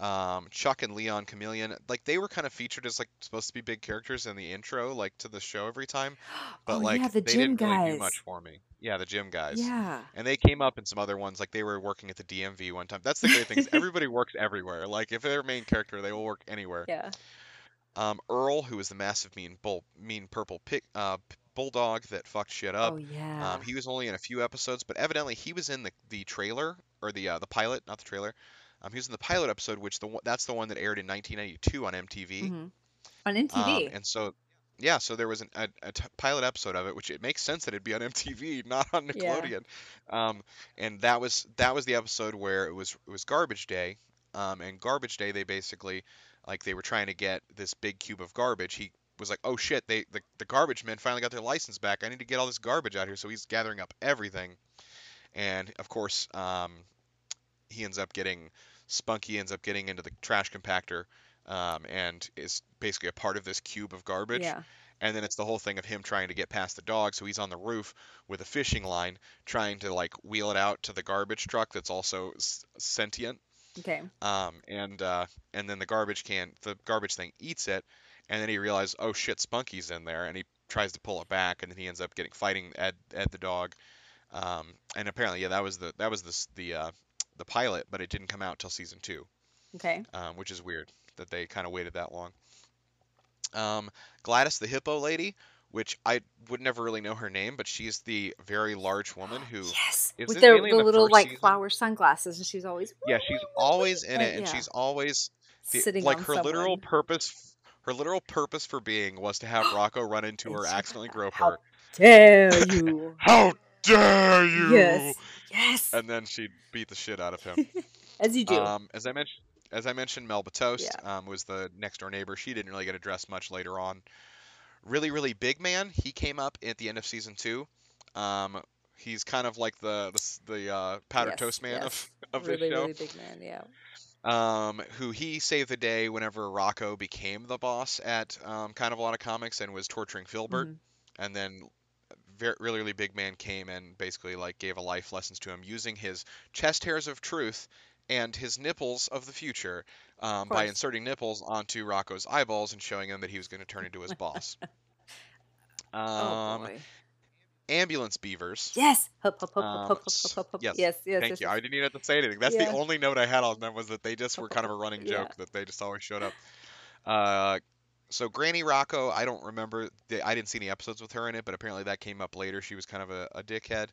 Speaker 1: Um, Chuck and Leon Chameleon, like they were kind of featured as like supposed to be big characters in the intro, like to the show every time, but
Speaker 2: oh
Speaker 1: like
Speaker 2: yeah, the
Speaker 1: they
Speaker 2: gym
Speaker 1: didn't really do
Speaker 2: guys.
Speaker 1: much for me. Yeah, the gym guys.
Speaker 2: Yeah.
Speaker 1: And they came up in some other ones, like they were working at the DMV one time. That's the great thing is everybody works everywhere. Like if they're a main character, they will work anywhere.
Speaker 2: Yeah.
Speaker 1: Um, Earl, who was the massive mean bull, mean purple pig, uh, bulldog that fucked shit up.
Speaker 2: Oh yeah.
Speaker 1: Um, he was only in a few episodes, but evidently he was in the the trailer or the uh, the pilot, not the trailer. Um, he was in the pilot episode, which the that's the one that aired in 1992 on MTV.
Speaker 2: Mhm. On
Speaker 1: Um,
Speaker 2: MTV.
Speaker 1: and so, yeah, so there was an, a, a t- pilot episode of it, which it makes sense that it'd be on MTV, not on
Speaker 2: Yeah.
Speaker 1: Nickelodeon. Um, and that was that was the episode where it was it was Garbage Day. Um, and Garbage Day, they basically like they were trying to get this big cube of garbage. He was like, "Oh shit, they the, the garbage men finally got their license back. I need to get all this garbage out here." So he's gathering up everything, and of course, um, he ends up getting Spunky ends up getting into the trash compactor, um, and is basically a part of this cube of garbage.
Speaker 2: yeah.
Speaker 1: And then it's the whole thing of him trying to get past the dog, so he's on the roof with a fishing line, trying to like wheel it out to the garbage truck that's also s- sentient.
Speaker 2: Okay.
Speaker 1: Um, and uh, and then the garbage can, the garbage thing eats it, and then he realizes, oh shit, Spunky's in there, and he tries to pull it back, and then he ends up getting fighting Ed, Ed the dog. Um, and apparently, yeah, that was the that was the the uh, the pilot, but it didn't come out till season two,
Speaker 2: Okay.
Speaker 1: um, which is weird that they kind of waited that long. Um, Gladys the hippo lady, which I would never really know her name, but she's the very large woman who
Speaker 2: Yes. With
Speaker 1: it
Speaker 2: their the
Speaker 1: the
Speaker 2: little like
Speaker 1: season?
Speaker 2: flower sunglasses, and she's always
Speaker 1: yeah, she's always in it, and
Speaker 2: yeah.
Speaker 1: she's always the,
Speaker 2: sitting
Speaker 1: like her literal purpose her literal purpose for being was to have Rocko run into her, accidentally grope
Speaker 2: How
Speaker 1: her.
Speaker 2: dare you?
Speaker 1: How dare you!
Speaker 2: yes. Yes.
Speaker 1: And then she'd beat the shit out of him.
Speaker 2: As you do.
Speaker 1: um, as I mentioned, as I mentioned, Melba Toast
Speaker 2: Yeah.
Speaker 1: um, was the next door neighbor. She didn't really get addressed much later on. Really, really big man. He came up at the end of season two. Um, he's kind of like the the, the uh, powdered
Speaker 2: Yes,
Speaker 1: toast man
Speaker 2: yes.
Speaker 1: of of
Speaker 2: really,
Speaker 1: this show.
Speaker 2: really big man. Yeah.
Speaker 1: um, who he saved the day whenever Rocko became the boss at um, kind of a lot of comics and was torturing Filbert,
Speaker 2: Mhm.
Speaker 1: and then very really, really big man came and basically like gave a life lessons to him using his chest hairs of truth and his nipples of the future um, by inserting nipples onto Rocko's eyeballs and showing him that he was going to turn into his boss.
Speaker 2: oh
Speaker 1: um,
Speaker 2: boy.
Speaker 1: ambulance beavers.
Speaker 2: Yes. Hup, hup, hup,
Speaker 1: um, yes,
Speaker 2: Yes. Yes.
Speaker 1: Thank
Speaker 2: yes,
Speaker 1: you.
Speaker 2: yes.
Speaker 1: I didn't even have to say anything. That's
Speaker 2: Yeah.
Speaker 1: the only note I had on them was that they just were kind of a running
Speaker 2: Yeah.
Speaker 1: joke that they just always showed up. Uh, so Granny Rocko, I don't remember. The, I didn't see any episodes with her in it, but apparently that came up later. She was kind of a, a dickhead.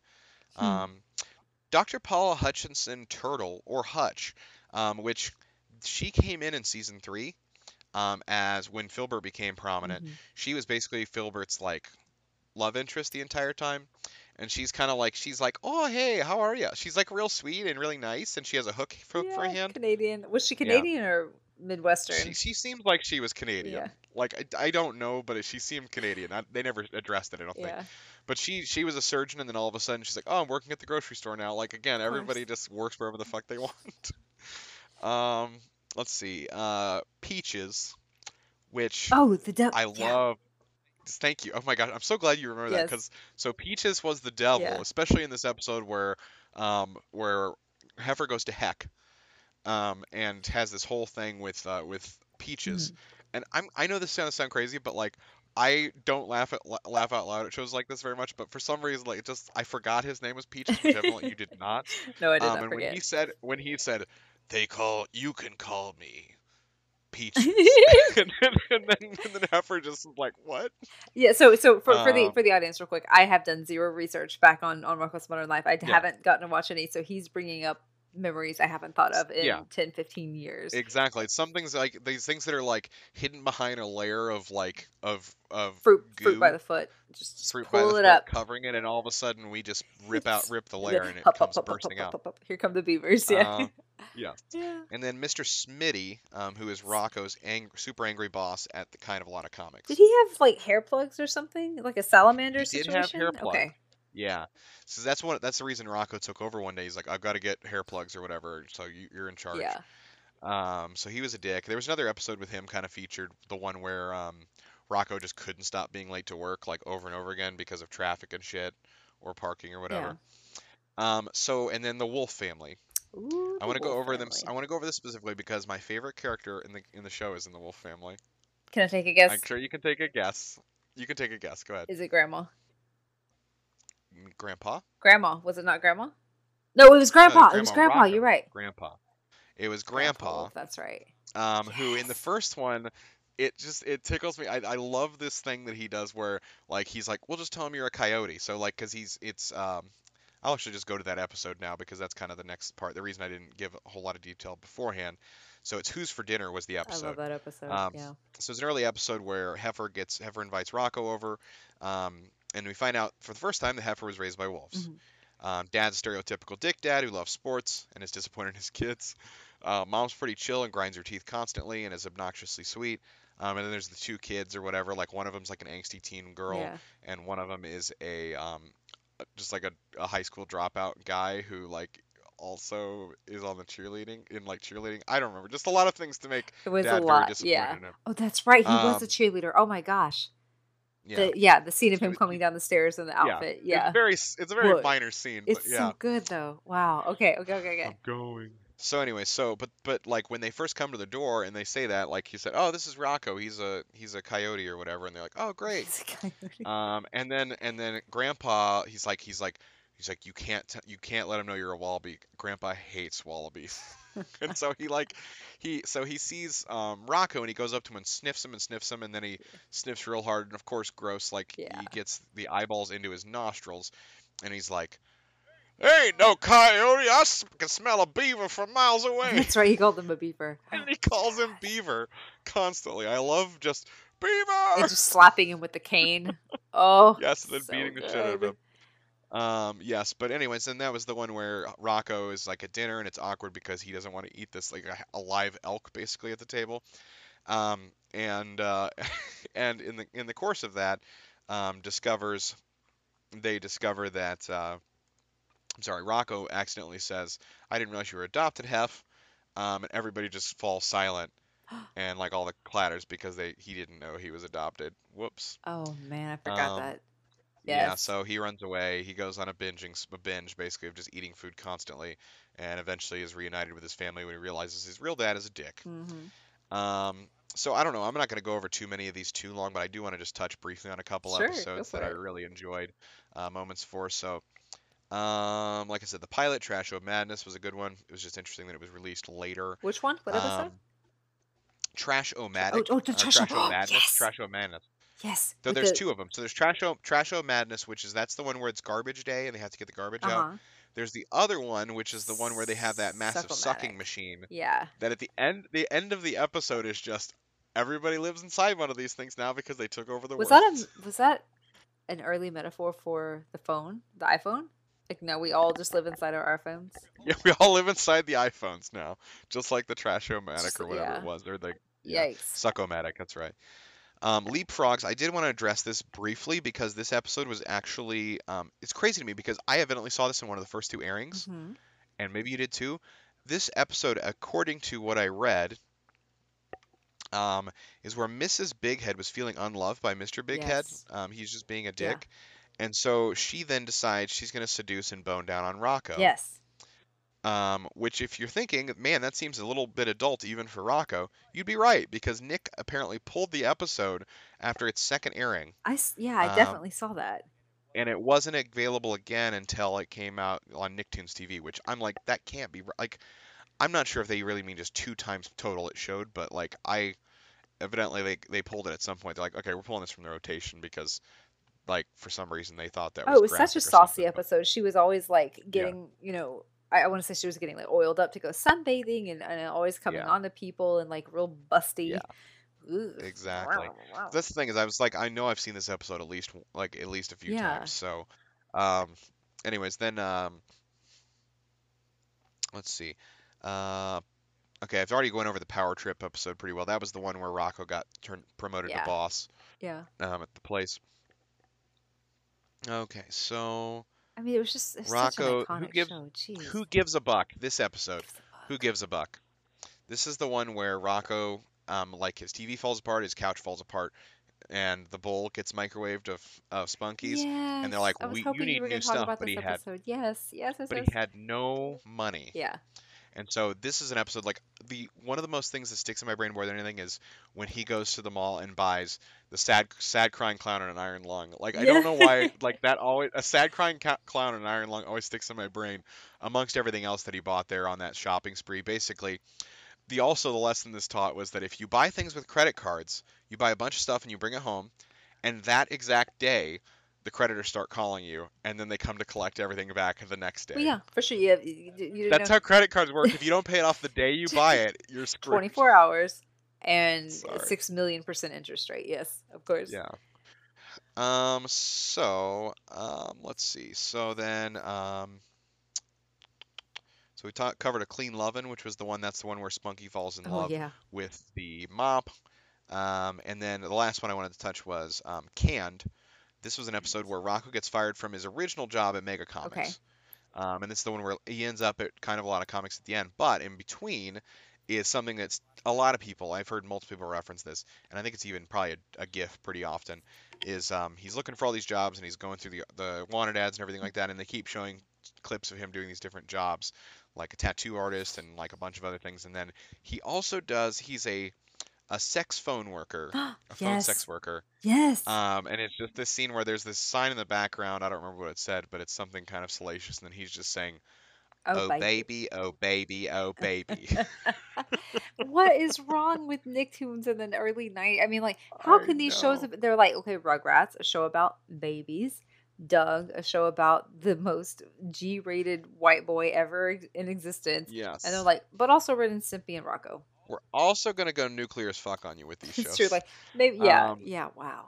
Speaker 2: Hmm.
Speaker 1: Um, Dr. Paula Hutchinson Turtle or Hutch, um, which she came in in season three. Um, as when Filbert became prominent,
Speaker 2: Mhm.
Speaker 1: she was basically Filbert's like love interest the entire time. And she's kind of like she's like, oh hey, how are you? She's like real sweet and really nice, and she has a hook for, for
Speaker 2: Yeah,
Speaker 1: hand.
Speaker 2: Canadian. Was she
Speaker 1: Yeah.
Speaker 2: Canadian or Midwestern?
Speaker 1: She she seemed like she was Canadian.
Speaker 2: Yeah.
Speaker 1: Like I, I don't know, but she seemed Canadian. I, they never addressed it. I don't think.
Speaker 2: yeah.
Speaker 1: But she she was a surgeon, and then all of a sudden she's like, oh, I'm working at the grocery store now. Like again, everybody just works wherever the fuck they want. um, let's see. Uh, Peaches, which
Speaker 2: Oh, the devil.
Speaker 1: I
Speaker 2: yeah.
Speaker 1: love. Thank you. Oh my god, I'm so glad you remember that because so Peaches was the devil, especially in this episode where um where Heifer goes to heck, um and has this whole thing with uh, with Peaches,
Speaker 2: Mm-hmm.
Speaker 1: and I'm I know this sounds sound crazy, but like I don't laugh at laugh out loud at shows like this very much, but for some reason like it just I forgot his name was Peaches, which evidently you did not.
Speaker 2: No, I did
Speaker 1: um,
Speaker 2: not
Speaker 1: and
Speaker 2: forget.
Speaker 1: when he said when he said they call you can call me Peaches, and, then, and then and then Heifer just was like what?
Speaker 2: yeah. So, so for, for the
Speaker 1: Um,
Speaker 2: for the audience, real quick, I have done zero research back on on Rocko's Modern Life. I
Speaker 1: Yeah.
Speaker 2: haven't gotten to watch any, so he's bringing up memories I haven't thought of in
Speaker 1: Yeah.
Speaker 2: 10, 15 years.
Speaker 1: Exactly. It's some things like these things that are like hidden behind a layer of like of of
Speaker 2: fruit, fruit by the foot. Just, just
Speaker 1: fruit by
Speaker 2: pull
Speaker 1: the
Speaker 2: it
Speaker 1: foot
Speaker 2: up.
Speaker 1: covering it, and all of a sudden we just rip out rip the layer and it comes bursting out.
Speaker 2: Here come the beavers. Yeah.
Speaker 1: Um, yeah.
Speaker 2: yeah.
Speaker 1: And then Mr. Smitty, um, who is Rocko's ang- super angry boss at the kind of a lot of comics.
Speaker 2: Did he have like hair plugs or something, like a salamander
Speaker 1: He did
Speaker 2: situation?
Speaker 1: have hair.
Speaker 2: Okay.
Speaker 1: Yeah. So that's what that's the reason Rocko took over one day. He's like, I've got to get hair plugs or whatever. So you, you're in charge.
Speaker 2: Yeah.
Speaker 1: Um, so he was a dick. There was another episode with him kind of featured, the one where um, Rocko just couldn't stop being late to work like over and over again because of traffic and shit or parking or whatever. Yeah. Um, so and then the Wolf family.
Speaker 2: Ooh,
Speaker 1: I want to go over them. I want to go over this specifically because my favorite character in the in the show is in the Wolf family.
Speaker 2: Can I take a guess?
Speaker 1: I'm sure you can take a guess. You can take a guess. Go ahead.
Speaker 2: Is it grandma?
Speaker 1: Grandpa.
Speaker 2: Grandma. Was it not grandma? No, it was grandpa. it was
Speaker 1: Grandma
Speaker 2: grandpa.
Speaker 1: Rocko.
Speaker 2: You're right.
Speaker 1: Grandpa. It was
Speaker 2: Grandpa
Speaker 1: Grandpa.
Speaker 2: That's right.
Speaker 1: um, who in the first one it just it tickles me I, I love this thing that he does where like he's like we'll just tell him you're a coyote so like because he's it's um i'll actually just go to that episode now because that's kind of the next part the reason i didn't give a whole lot of detail beforehand so it's who's for dinner was the episode.
Speaker 2: I love that episode.
Speaker 1: Um,
Speaker 2: yeah.
Speaker 1: so it's an early episode where heifer gets heifer invites rocko over um, and we find out for the first time that heifer was raised by wolves
Speaker 2: Mhm.
Speaker 1: um, dad's a stereotypical dick dad who loves sports and is disappointed in his kids. Uh, mom's pretty chill and grinds her teeth constantly and is obnoxiously sweet. Um, and then there's the two kids or whatever. Like one of them's like an angsty teen girl,
Speaker 2: Yeah.
Speaker 1: and one of them is a um, just like a, a high school dropout guy who like also is on the cheerleading in like cheerleading. I don't remember. Just a lot of things to make
Speaker 2: It was
Speaker 1: dad
Speaker 2: a
Speaker 1: very
Speaker 2: lot.
Speaker 1: disappointed
Speaker 2: Yeah.
Speaker 1: in him.
Speaker 2: Oh, that's right. He was
Speaker 1: Um,
Speaker 2: a cheerleader. Oh my gosh.
Speaker 1: Yeah.
Speaker 2: The, yeah, the scene of him coming down the stairs in the outfit. Yeah.
Speaker 1: It's very it's a very
Speaker 2: Look,
Speaker 1: minor scene,
Speaker 2: It's
Speaker 1: yeah.
Speaker 2: so good though. Wow. Okay. Okay. Okay. Okay.
Speaker 1: I'm going. So anyway, so but but like when they first come to the door and they say that, like you said, oh, this is Rocko. He's a he's a coyote or whatever, and they're like, oh, great.
Speaker 2: He's a coyote.
Speaker 1: Um, and then and then Grandpa, he's like he's like he's like you can't t- you can't let him know you're a wallaby. Grandpa hates wallabies, and so he like he so he sees um Rocko and he goes up to him and sniffs him and sniffs him and then he sniffs real hard and of course gross like
Speaker 2: Yeah.
Speaker 1: he gets the eyeballs into his nostrils and he's like. Ain't no coyote. I can smell a beaver from miles away.
Speaker 2: That's right. He called him a beaver.
Speaker 1: and he calls him Beaver constantly. I love just beaver.
Speaker 2: And just slapping him with the cane. Oh.
Speaker 1: Yes, and then
Speaker 2: so
Speaker 1: beating the shit out of him. Um, yes, but anyways, then that was the one where Rocko is like at dinner and it's awkward because he doesn't want to eat this like a, a live elk basically at the table. Um, and uh, and in the in the course of that, um, discovers they discover that uh, I'm sorry, Rocko accidentally says, "I didn't realize you were adopted, Hef," um, and everybody just falls silent. And like all the clatters because they he didn't know he was adopted. Whoops.
Speaker 2: Oh man, I forgot
Speaker 1: Um,
Speaker 2: that.
Speaker 1: Yeah, so he runs away. He goes on a binging a binge basically of just eating food constantly, and eventually is reunited with his family when he realizes his real dad is a dick.
Speaker 2: hmm
Speaker 1: Um, so I don't know. I'm not going to go over too many of these too long, but I do want to just touch briefly on a couple
Speaker 2: Sure,
Speaker 1: episodes that I really enjoyed uh, moments for. So, um, like I said, the pilot Trash O Madness was a good one. It was just interesting that it was released later.
Speaker 2: Which one? What episode?
Speaker 1: Um, Trash O Matic.
Speaker 2: oh, the
Speaker 1: or
Speaker 2: Trash
Speaker 1: Trash
Speaker 2: O-
Speaker 1: Madness.
Speaker 2: yes!
Speaker 1: Trash O Madness.
Speaker 2: Yes.
Speaker 1: So there's
Speaker 2: the-
Speaker 1: two of them. So there's Trash O Madness, which is that's the one where it's garbage day and they have to get the garbage out.
Speaker 2: Uh-huh.
Speaker 1: There's the other one, which is the one where they have that massive sucking machine.
Speaker 2: Yeah.
Speaker 1: That at the end, the end of the episode is just everybody lives inside one of these things now because they took over the
Speaker 2: Was
Speaker 1: world.
Speaker 2: that a was that an early metaphor for the phone, the iPhone? Like no, we all just live inside our iPhones.
Speaker 1: Yeah, we all live inside the iPhones now, just like the Trashomatic
Speaker 2: Just-
Speaker 1: or whatever
Speaker 2: yeah.
Speaker 1: it was, or the yeah,
Speaker 2: Yikes.
Speaker 1: Suckomatic. That's right. Um, Leapfrogs. I did want to address this briefly because this episode was actually um, it's crazy to me because I evidently saw this in one of the first two airings.
Speaker 2: Mhm.
Speaker 1: and maybe you did too. This episode, according to what I read, um, is where Mrs. Bighead was feeling unloved by Mr. Bighead.
Speaker 2: Yes.
Speaker 1: Um, he's just being a
Speaker 2: Yeah.
Speaker 1: dick. And so she then decides she's going to seduce and bone down on Rocko.
Speaker 2: Yes.
Speaker 1: Um, which, if you're thinking, man, that seems a little bit adult even for Rocko, you'd be right because Nick apparently pulled the episode after its second airing,
Speaker 2: I yeah, I
Speaker 1: Um,
Speaker 2: definitely saw that.
Speaker 1: and it wasn't available again until it came out on Nicktoons TV, which I'm like, that can't be like. I'm not sure if they really mean just two times total it showed, but like I, evidently they they pulled it at some point. They're like, okay, we're pulling this from the rotation because, like, for some reason they thought that
Speaker 2: Oh,
Speaker 1: was.
Speaker 2: it was such a saucy
Speaker 1: something, but-
Speaker 2: episode. She was always like getting, you know, I, I want to say she was getting like oiled up to go sunbathing and, and always coming
Speaker 1: Yeah.
Speaker 2: on to people and like real busty.
Speaker 1: Yeah.
Speaker 2: Ugh.
Speaker 1: Exactly. That's the thing is, I was like, I know I've seen this episode at least like at least a few
Speaker 2: Yeah.
Speaker 1: times. So, um, anyways, then um, let's see. Uh, okay, I've already gone over the power trip episode pretty well. That was the one where Rocko got turned promoted
Speaker 2: Yeah.
Speaker 1: to boss
Speaker 2: Yeah.
Speaker 1: um, at the place. Okay, so
Speaker 2: I mean, it was just it's
Speaker 1: Rocko-
Speaker 2: such
Speaker 1: who
Speaker 2: an iconic
Speaker 1: gives-
Speaker 2: show. Jeez.
Speaker 1: who gives a buck? This episode.
Speaker 2: gives a fuck?
Speaker 1: Who gives a buck? This is the one where Rocko, um, like his TV falls apart, his couch falls apart, and the bowl gets microwaved of of Spunkies.
Speaker 2: Yes.
Speaker 1: they're like,
Speaker 2: was
Speaker 1: "We- you need
Speaker 2: were
Speaker 1: new stuff,"
Speaker 2: about
Speaker 1: but
Speaker 2: this
Speaker 1: he had-
Speaker 2: episode. Yes, yes, yes,
Speaker 1: But
Speaker 2: yes.
Speaker 1: he had no money.
Speaker 2: Yeah.
Speaker 1: And so this is an episode like the one of the most things that sticks in my brain more than anything is when he goes to the mall and buys the sad sad crying clown and an iron lung. Like I don't know why like that always a sad crying ca- clown and an iron lung always sticks in my brain amongst everything else that he bought there on that shopping spree. Basically, the also the lesson this taught was that if you buy things with credit cards, you buy a bunch of stuff and you bring it home, and that exact day the creditors start calling you and then they come to collect everything back the next day.
Speaker 2: Well, yeah, for sure. You, have, you, you
Speaker 1: That's
Speaker 2: know
Speaker 1: how credit cards work. If you don't pay it off the day you buy it, you're screwed.
Speaker 2: 24 hours and
Speaker 1: Sorry.
Speaker 2: six million percent interest rate. Yes, of course.
Speaker 1: Yeah. Um. So, um. Let's see. So then, um. So we talked covered a clean lovin', which was the one that's the one where Spunky falls in
Speaker 2: Oh
Speaker 1: love
Speaker 2: yeah.
Speaker 1: with the mop. Um. And then the last one I wanted to touch was um canned. This was an episode where Rocko gets fired from his original job at Mega Comics.
Speaker 2: Okay.
Speaker 1: Um, and this is the one where he ends up at kind of a lot of comics at the end. But in between is something that's a lot of people, I've heard multiple people reference this, and I think it's even probably a, a GIF pretty often, is um, he's looking for all these jobs and he's going through the, the wanted ads and everything like that, and they keep showing clips of him doing these different jobs, like a tattoo artist and like a bunch of other things. And then he also does, he's a, a sex phone worker, a phone
Speaker 2: yes.
Speaker 1: sex worker.
Speaker 2: Yes.
Speaker 1: Um, and it's just this scene where there's this sign in the background. I don't remember what it said, but it's something kind of salacious. And then he's just saying, "Oh,
Speaker 2: bite.
Speaker 1: baby, oh baby, oh baby."
Speaker 2: what is wrong with Nicktoons in the early night? I mean, like, how
Speaker 1: I
Speaker 2: can these shows?
Speaker 1: know.
Speaker 2: They're like, okay, Rugrats, a show about babies. Doug, a show about the most G-rated white boy ever in existence.
Speaker 1: yes.
Speaker 2: And they're like, but also and Stimpy and Rocko.
Speaker 1: We're also gonna go nuclear as fuck on you with these shows.
Speaker 2: It's true. Like, maybe, yeah,
Speaker 1: Um,
Speaker 2: yeah. Wow.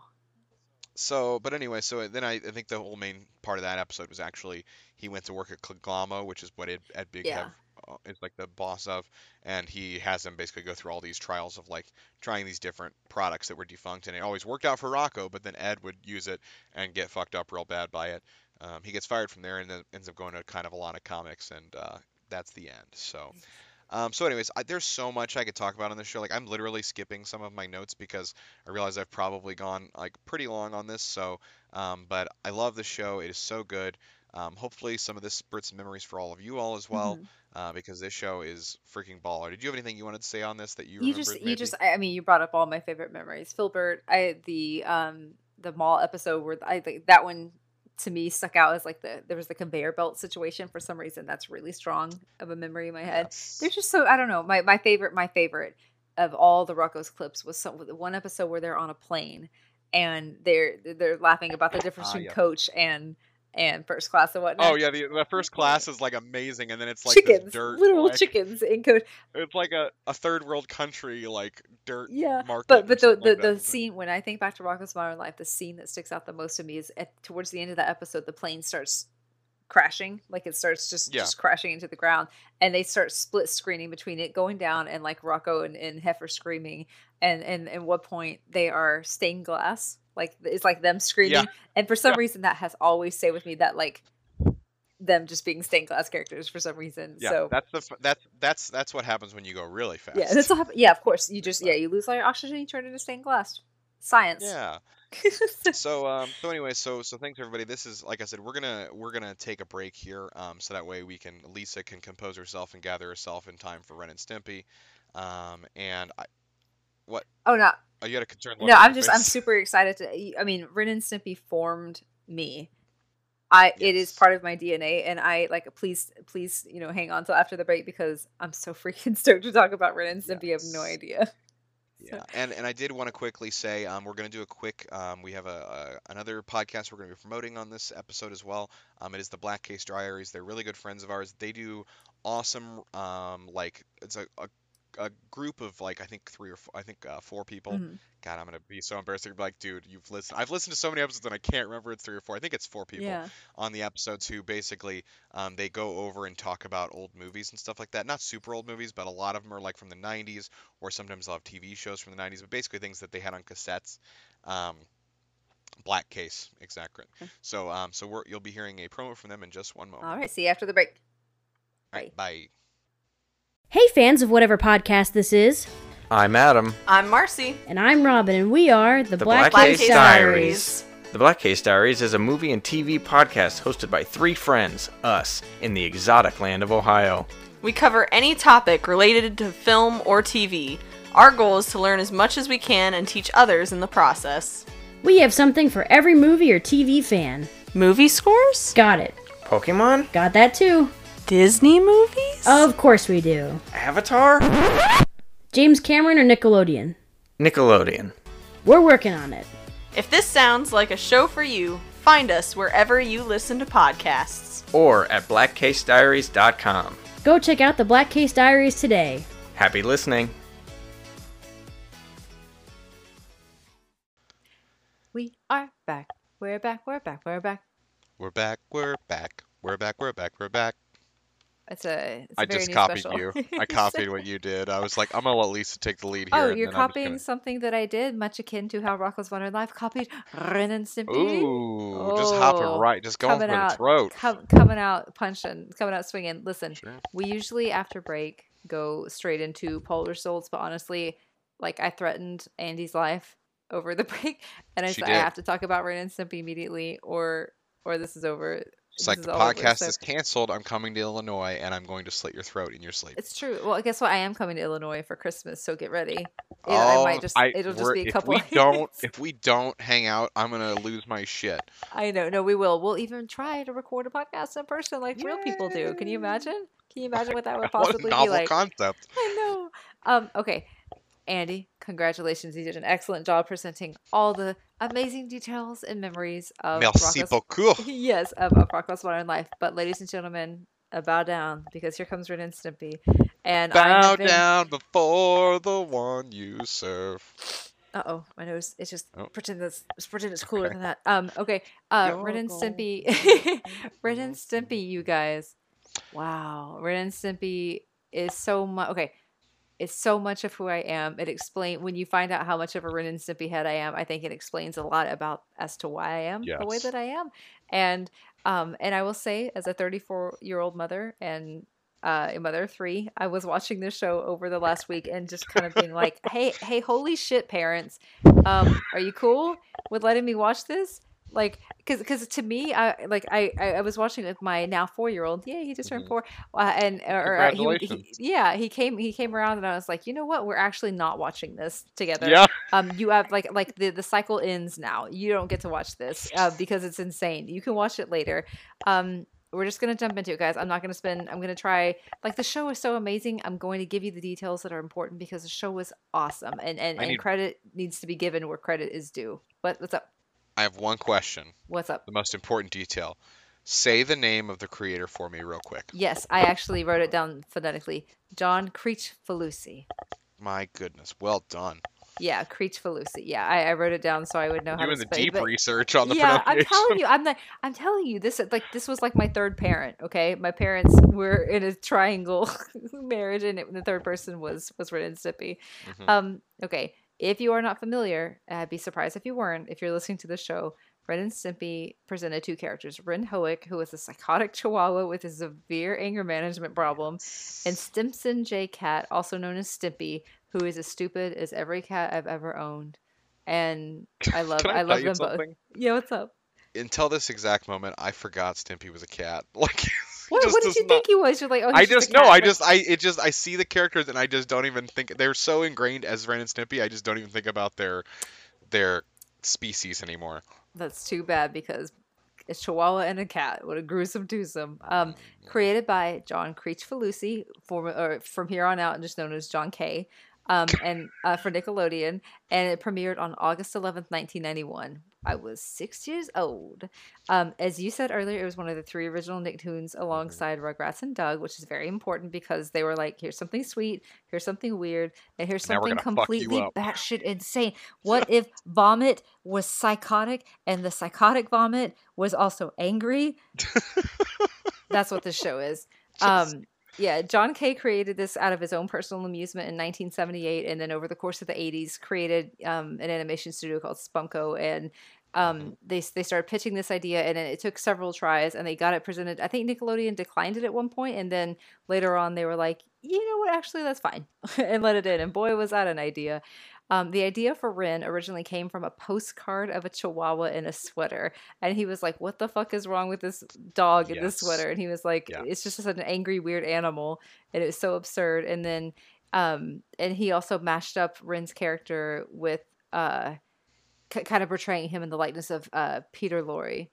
Speaker 1: So, but anyway, so then I, I think the whole main part of that episode was actually he went to work at Conglom-O, which is what Ed, Ed Big
Speaker 2: Yeah.
Speaker 1: have, uh, is like the boss of, and he has them basically go through all these trials of like trying these different products that were defunct, and it always worked out for Rocko, but then Ed would use it and get fucked up real bad by it. Um, he gets fired from there and then ends up going to kind of a lot of comics, and uh, that's the end. So. Um, so, anyways, I, there's so much I could talk about on this show. Like, I'm literally skipping some of my notes because I realize I've probably gone like pretty long on this. So, um, but I love the show. It is so good. Um, hopefully, some of this spurts memories for all of you all as well,
Speaker 2: Mhm.
Speaker 1: uh, because this show is freaking baller. Did you have anything you wanted to say on this that you,
Speaker 2: you just you just I mean you brought up all my favorite memories. Filbert, I the um the mall episode where I think that one to me stuck out as like the there was the conveyor belt situation for some reason that's really strong of a memory in my head.
Speaker 1: Yes.
Speaker 2: There's just so I don't know my my favorite my favorite of all the Rocko's clips was some one episode where they're on a plane and they're they're laughing about the difference
Speaker 1: Ah,
Speaker 2: between
Speaker 1: yeah.
Speaker 2: coach and and first class and whatnot.
Speaker 1: Oh yeah, the, the first class is like amazing, and then it's like
Speaker 2: chickens,
Speaker 1: dirt,
Speaker 2: literal
Speaker 1: like,
Speaker 2: chickens in coach.
Speaker 1: It's like a, a third world country like dirt
Speaker 2: Yeah,
Speaker 1: market.
Speaker 2: but but the the,
Speaker 1: like
Speaker 2: the scene when I think back to Rocko's Modern Life, the scene that sticks out the most to me is at towards the end of that episode, the plane starts crashing, like it starts just
Speaker 1: Yeah.
Speaker 2: just crashing into the ground, and they start split screening between it going down and like Rocko and, and Heifer screaming, and and at what point they are stained glass, like it's like them screaming, and for some
Speaker 1: Yeah.
Speaker 2: reason that has always stayed with me that like them just being stained glass characters for some reason.
Speaker 1: Yeah,
Speaker 2: so
Speaker 1: that's the that's that's that's what happens when you go really fast.
Speaker 2: yeah, that's what hap- yeah, of course you just yeah you lose all your oxygen, you turn into stained glass. Science.
Speaker 1: Yeah. So um so anyway so so thanks everybody this is like i said we're gonna we're gonna take a break here um so that way we can lisa can compose herself and gather herself in time for ren and stimpy um and i what?
Speaker 2: oh no,
Speaker 1: oh you had a concern
Speaker 2: no, I'm just I'm super excited to. I mean, Ren and Stimpy formed me. I it is part of my DNA, and I like please please you know hang on till after the break because I'm so freaking stoked to talk about Ren and Stimpy. I have no idea.
Speaker 1: Yeah and and i did want to quickly say um we're gonna do a quick um we have a, a another podcast we're gonna be promoting on this episode as well. Um it is the black case diaries. They're really good friends of ours. They do awesome um like it's a, a a group of like I think three or four, I think uh, four people.
Speaker 2: Mhm.
Speaker 1: God, I'm gonna be so embarrassed. Like, dude, you've listened. I've listened to so many episodes and I can't remember it's three or four. I think it's four people
Speaker 2: Yeah,
Speaker 1: on the episodes who basically um, they go over and talk about old movies and stuff like that. Not super old movies, but a lot of them are like from the 90s, or sometimes they'll have TV shows from the 90s. But basically things that they had on cassettes. Um, Black Case, exactly.
Speaker 2: Okay.
Speaker 1: So, um, so we're, you'll be hearing a promo from them in just one moment.
Speaker 2: all right. See you after the break.
Speaker 1: All right, bye.
Speaker 3: Hey, fans of whatever podcast this is. I'm Adam.
Speaker 4: I'm Marcy.
Speaker 5: And I'm Robin, and we are the,
Speaker 3: The
Speaker 5: Black,
Speaker 3: Black
Speaker 5: Case
Speaker 3: Case
Speaker 5: Diaries.
Speaker 3: Diaries. The Black Case Diaries is a movie and TV podcast hosted by three friends, us, in the exotic land of Ohio.
Speaker 4: We cover any topic related to film or TV. Our goal is to learn as much as we can and teach others in the process.
Speaker 5: We have something for every movie or TV fan.
Speaker 4: Movie scores?
Speaker 5: Got it.
Speaker 3: Pokemon?
Speaker 5: Got that too.
Speaker 4: Disney movies?
Speaker 5: Of course we do.
Speaker 3: Avatar?
Speaker 5: James Cameron or Nickelodeon?
Speaker 3: Nickelodeon.
Speaker 5: We're working on it.
Speaker 4: If this sounds like a show for you, find us wherever you listen to podcasts.
Speaker 3: Or at blackcasediaries.com.
Speaker 5: Go check out the Black Case Diaries today.
Speaker 3: Happy listening.
Speaker 2: We are back. We're back. We're back. We're back.
Speaker 1: We're back. We're back. We're back. We're back. We're back.
Speaker 2: It's a. It's a
Speaker 1: I just copied
Speaker 2: special.
Speaker 1: you. I copied what you did. I was like, I'm gonna let Lisa take the lead oh, here.
Speaker 2: Oh, you're copying
Speaker 1: gonna-
Speaker 2: something that I did, much akin to how Rocko's Modern Life copied Ren and Stimpy.
Speaker 1: Ooh, just hopping
Speaker 2: Oh,
Speaker 1: right, just going for the
Speaker 2: out,
Speaker 1: throat.
Speaker 2: com- coming out punching, coming out swinging. Listen,
Speaker 1: Sure.
Speaker 2: we usually after break go straight into poll results, but honestly, like I threatened Andy's life over the break, and I said I have to talk about Ren and Stimpy immediately, or or this is over.
Speaker 1: It's like the podcast is canceled. I'm coming to Illinois and I'm going to slit your throat in your sleep.
Speaker 2: It's true. Well, guess what? I am coming to Illinois for Christmas, so get ready. It, I might just.
Speaker 1: Oh, I-
Speaker 2: it'll just be a couple.
Speaker 1: If we don't, if we don't hang out, I'm gonna lose my shit.
Speaker 2: I know. No, we will. We'll even try to record a podcast in person like real people do. Can you imagine? Can you imagine what that would possibly
Speaker 1: what a
Speaker 2: possibly be
Speaker 1: novel
Speaker 2: like?
Speaker 1: concept.
Speaker 2: I know. Um, okay. Andy, congratulations. You did an excellent job presenting all the amazing details and memories of
Speaker 1: Merci
Speaker 2: Rocko's-
Speaker 1: beaucoup.
Speaker 2: yes, of, of Rocko's Modern Life. But ladies and gentlemen, uh, bow down because here comes Ren and Stimpy. And
Speaker 1: Bow
Speaker 2: been...
Speaker 1: down before the one you serve.
Speaker 2: Uh oh, my nose. It's just
Speaker 1: Oh.
Speaker 2: pretend that's pretend it's cooler
Speaker 1: Okay.
Speaker 2: than that. Um, okay. Uh,
Speaker 1: You're
Speaker 2: Ren and Stimpy, Ren and Stimpy, you guys. Wow, Ren and Stimpy is so much. Okay, it's so much of who I am. It explain when you find out how much of a Ren and Stimpy head I am. I think it explains a lot about as to why I am the way that I am. And um, and I will say, as a 34 year old mother and uh, a mother of three, I was watching this show over the last week and just kind of being like, "Hey, hey, holy shit, parents! Um, are you cool with letting me watch this?" Like, because because to me, I like I I was watching with my now four year old. Yeah, he just turned
Speaker 1: Mhm.
Speaker 2: four. Uh, and or, uh, he, he, yeah, he came he came around and I was like, you know what? We're actually not watching this together
Speaker 1: Yeah.
Speaker 2: um you have like like the the cycle ends now you don't get to watch this uh, because it's insane you can watch it later um we're just gonna jump into it guys i'm not gonna spend i'm gonna try like the show is so amazing i'm going to give you the details that are important because the show was awesome and and,
Speaker 1: I
Speaker 2: and
Speaker 1: need-
Speaker 2: credit needs to be given where credit is due what, what's up
Speaker 1: I have one question.
Speaker 2: what's up
Speaker 1: The most important detail. Say the name of the creator for me, real quick.
Speaker 2: yes i actually wrote it down phonetically john creech falusi
Speaker 1: My goodness, well done.
Speaker 2: yeah kricfalusi yeah I, I wrote it down so i would know how
Speaker 1: Doing
Speaker 2: to
Speaker 1: the
Speaker 2: it,
Speaker 1: deep
Speaker 2: but-
Speaker 1: research on the
Speaker 2: yeah, I'm telling you, I'm not. I'm telling you, this like this was like my third parent. Okay, my parents were in a triangle marriage, and it, the third person was was Stimpy.
Speaker 1: Mhm.
Speaker 2: Um, okay, if you are not familiar, I'd be surprised if you weren't. If you're listening to the show, Ren and Stimpy presented two characters: Ren Hoek, who was a psychotic Chihuahua with a severe anger management problem, and Stimson J. Cat, also known as Stimpy, who is as stupid as every cat I've ever owned. And I love,
Speaker 1: I,
Speaker 2: I, love them both. Yeah, what's up?
Speaker 1: Until this exact moment, I forgot Stimpy was a cat. Like,
Speaker 2: What, what did you
Speaker 1: not-
Speaker 2: think he was? You're like, oh,
Speaker 1: I
Speaker 2: just,
Speaker 1: know. I just I it just I see the characters and I just don't even think they're so ingrained as Ren and Snippy. I just don't even think about their their species anymore.
Speaker 2: that's too bad because a Chihuahua and a cat. What a gruesome twosome. Um, created by John Kricfalusi, form, or from here on out, just known as John K. Um, and uh, for Nickelodeon, and it premiered on August 11th, 1991. I was six years old. Um, as you said earlier, it was one of the three original Nicktoons alongside Rugrats and Doug, which is very important because they were like, here's something sweet, here's something weird, and here's something
Speaker 1: gonna fuck you
Speaker 2: completely batshit insane. What if Vomit was psychotic and the psychotic Vomit was also angry? That's what this show is. Um, yeah, John Kay created this out of his own personal amusement in 1978, and then over the course of the 80s, created um, an animation studio called Spumco, and um, they they started pitching this idea, and it took several tries, and they got it presented. I think Nickelodeon declined it at one point, and then later on they were like, you know what, actually that's fine, and let it in. And boy, was that an idea! Um, the idea for Ren originally came from a postcard of a chihuahua in a sweater. And he was like, What the fuck is wrong with this dog in this sweater? And he was like,
Speaker 1: Yeah.
Speaker 2: It's just an angry, weird animal. And it was so absurd. And then, um, and he also mashed up Ren's character with, uh, k- kind of portraying him in the likeness of uh, Peter Lorre.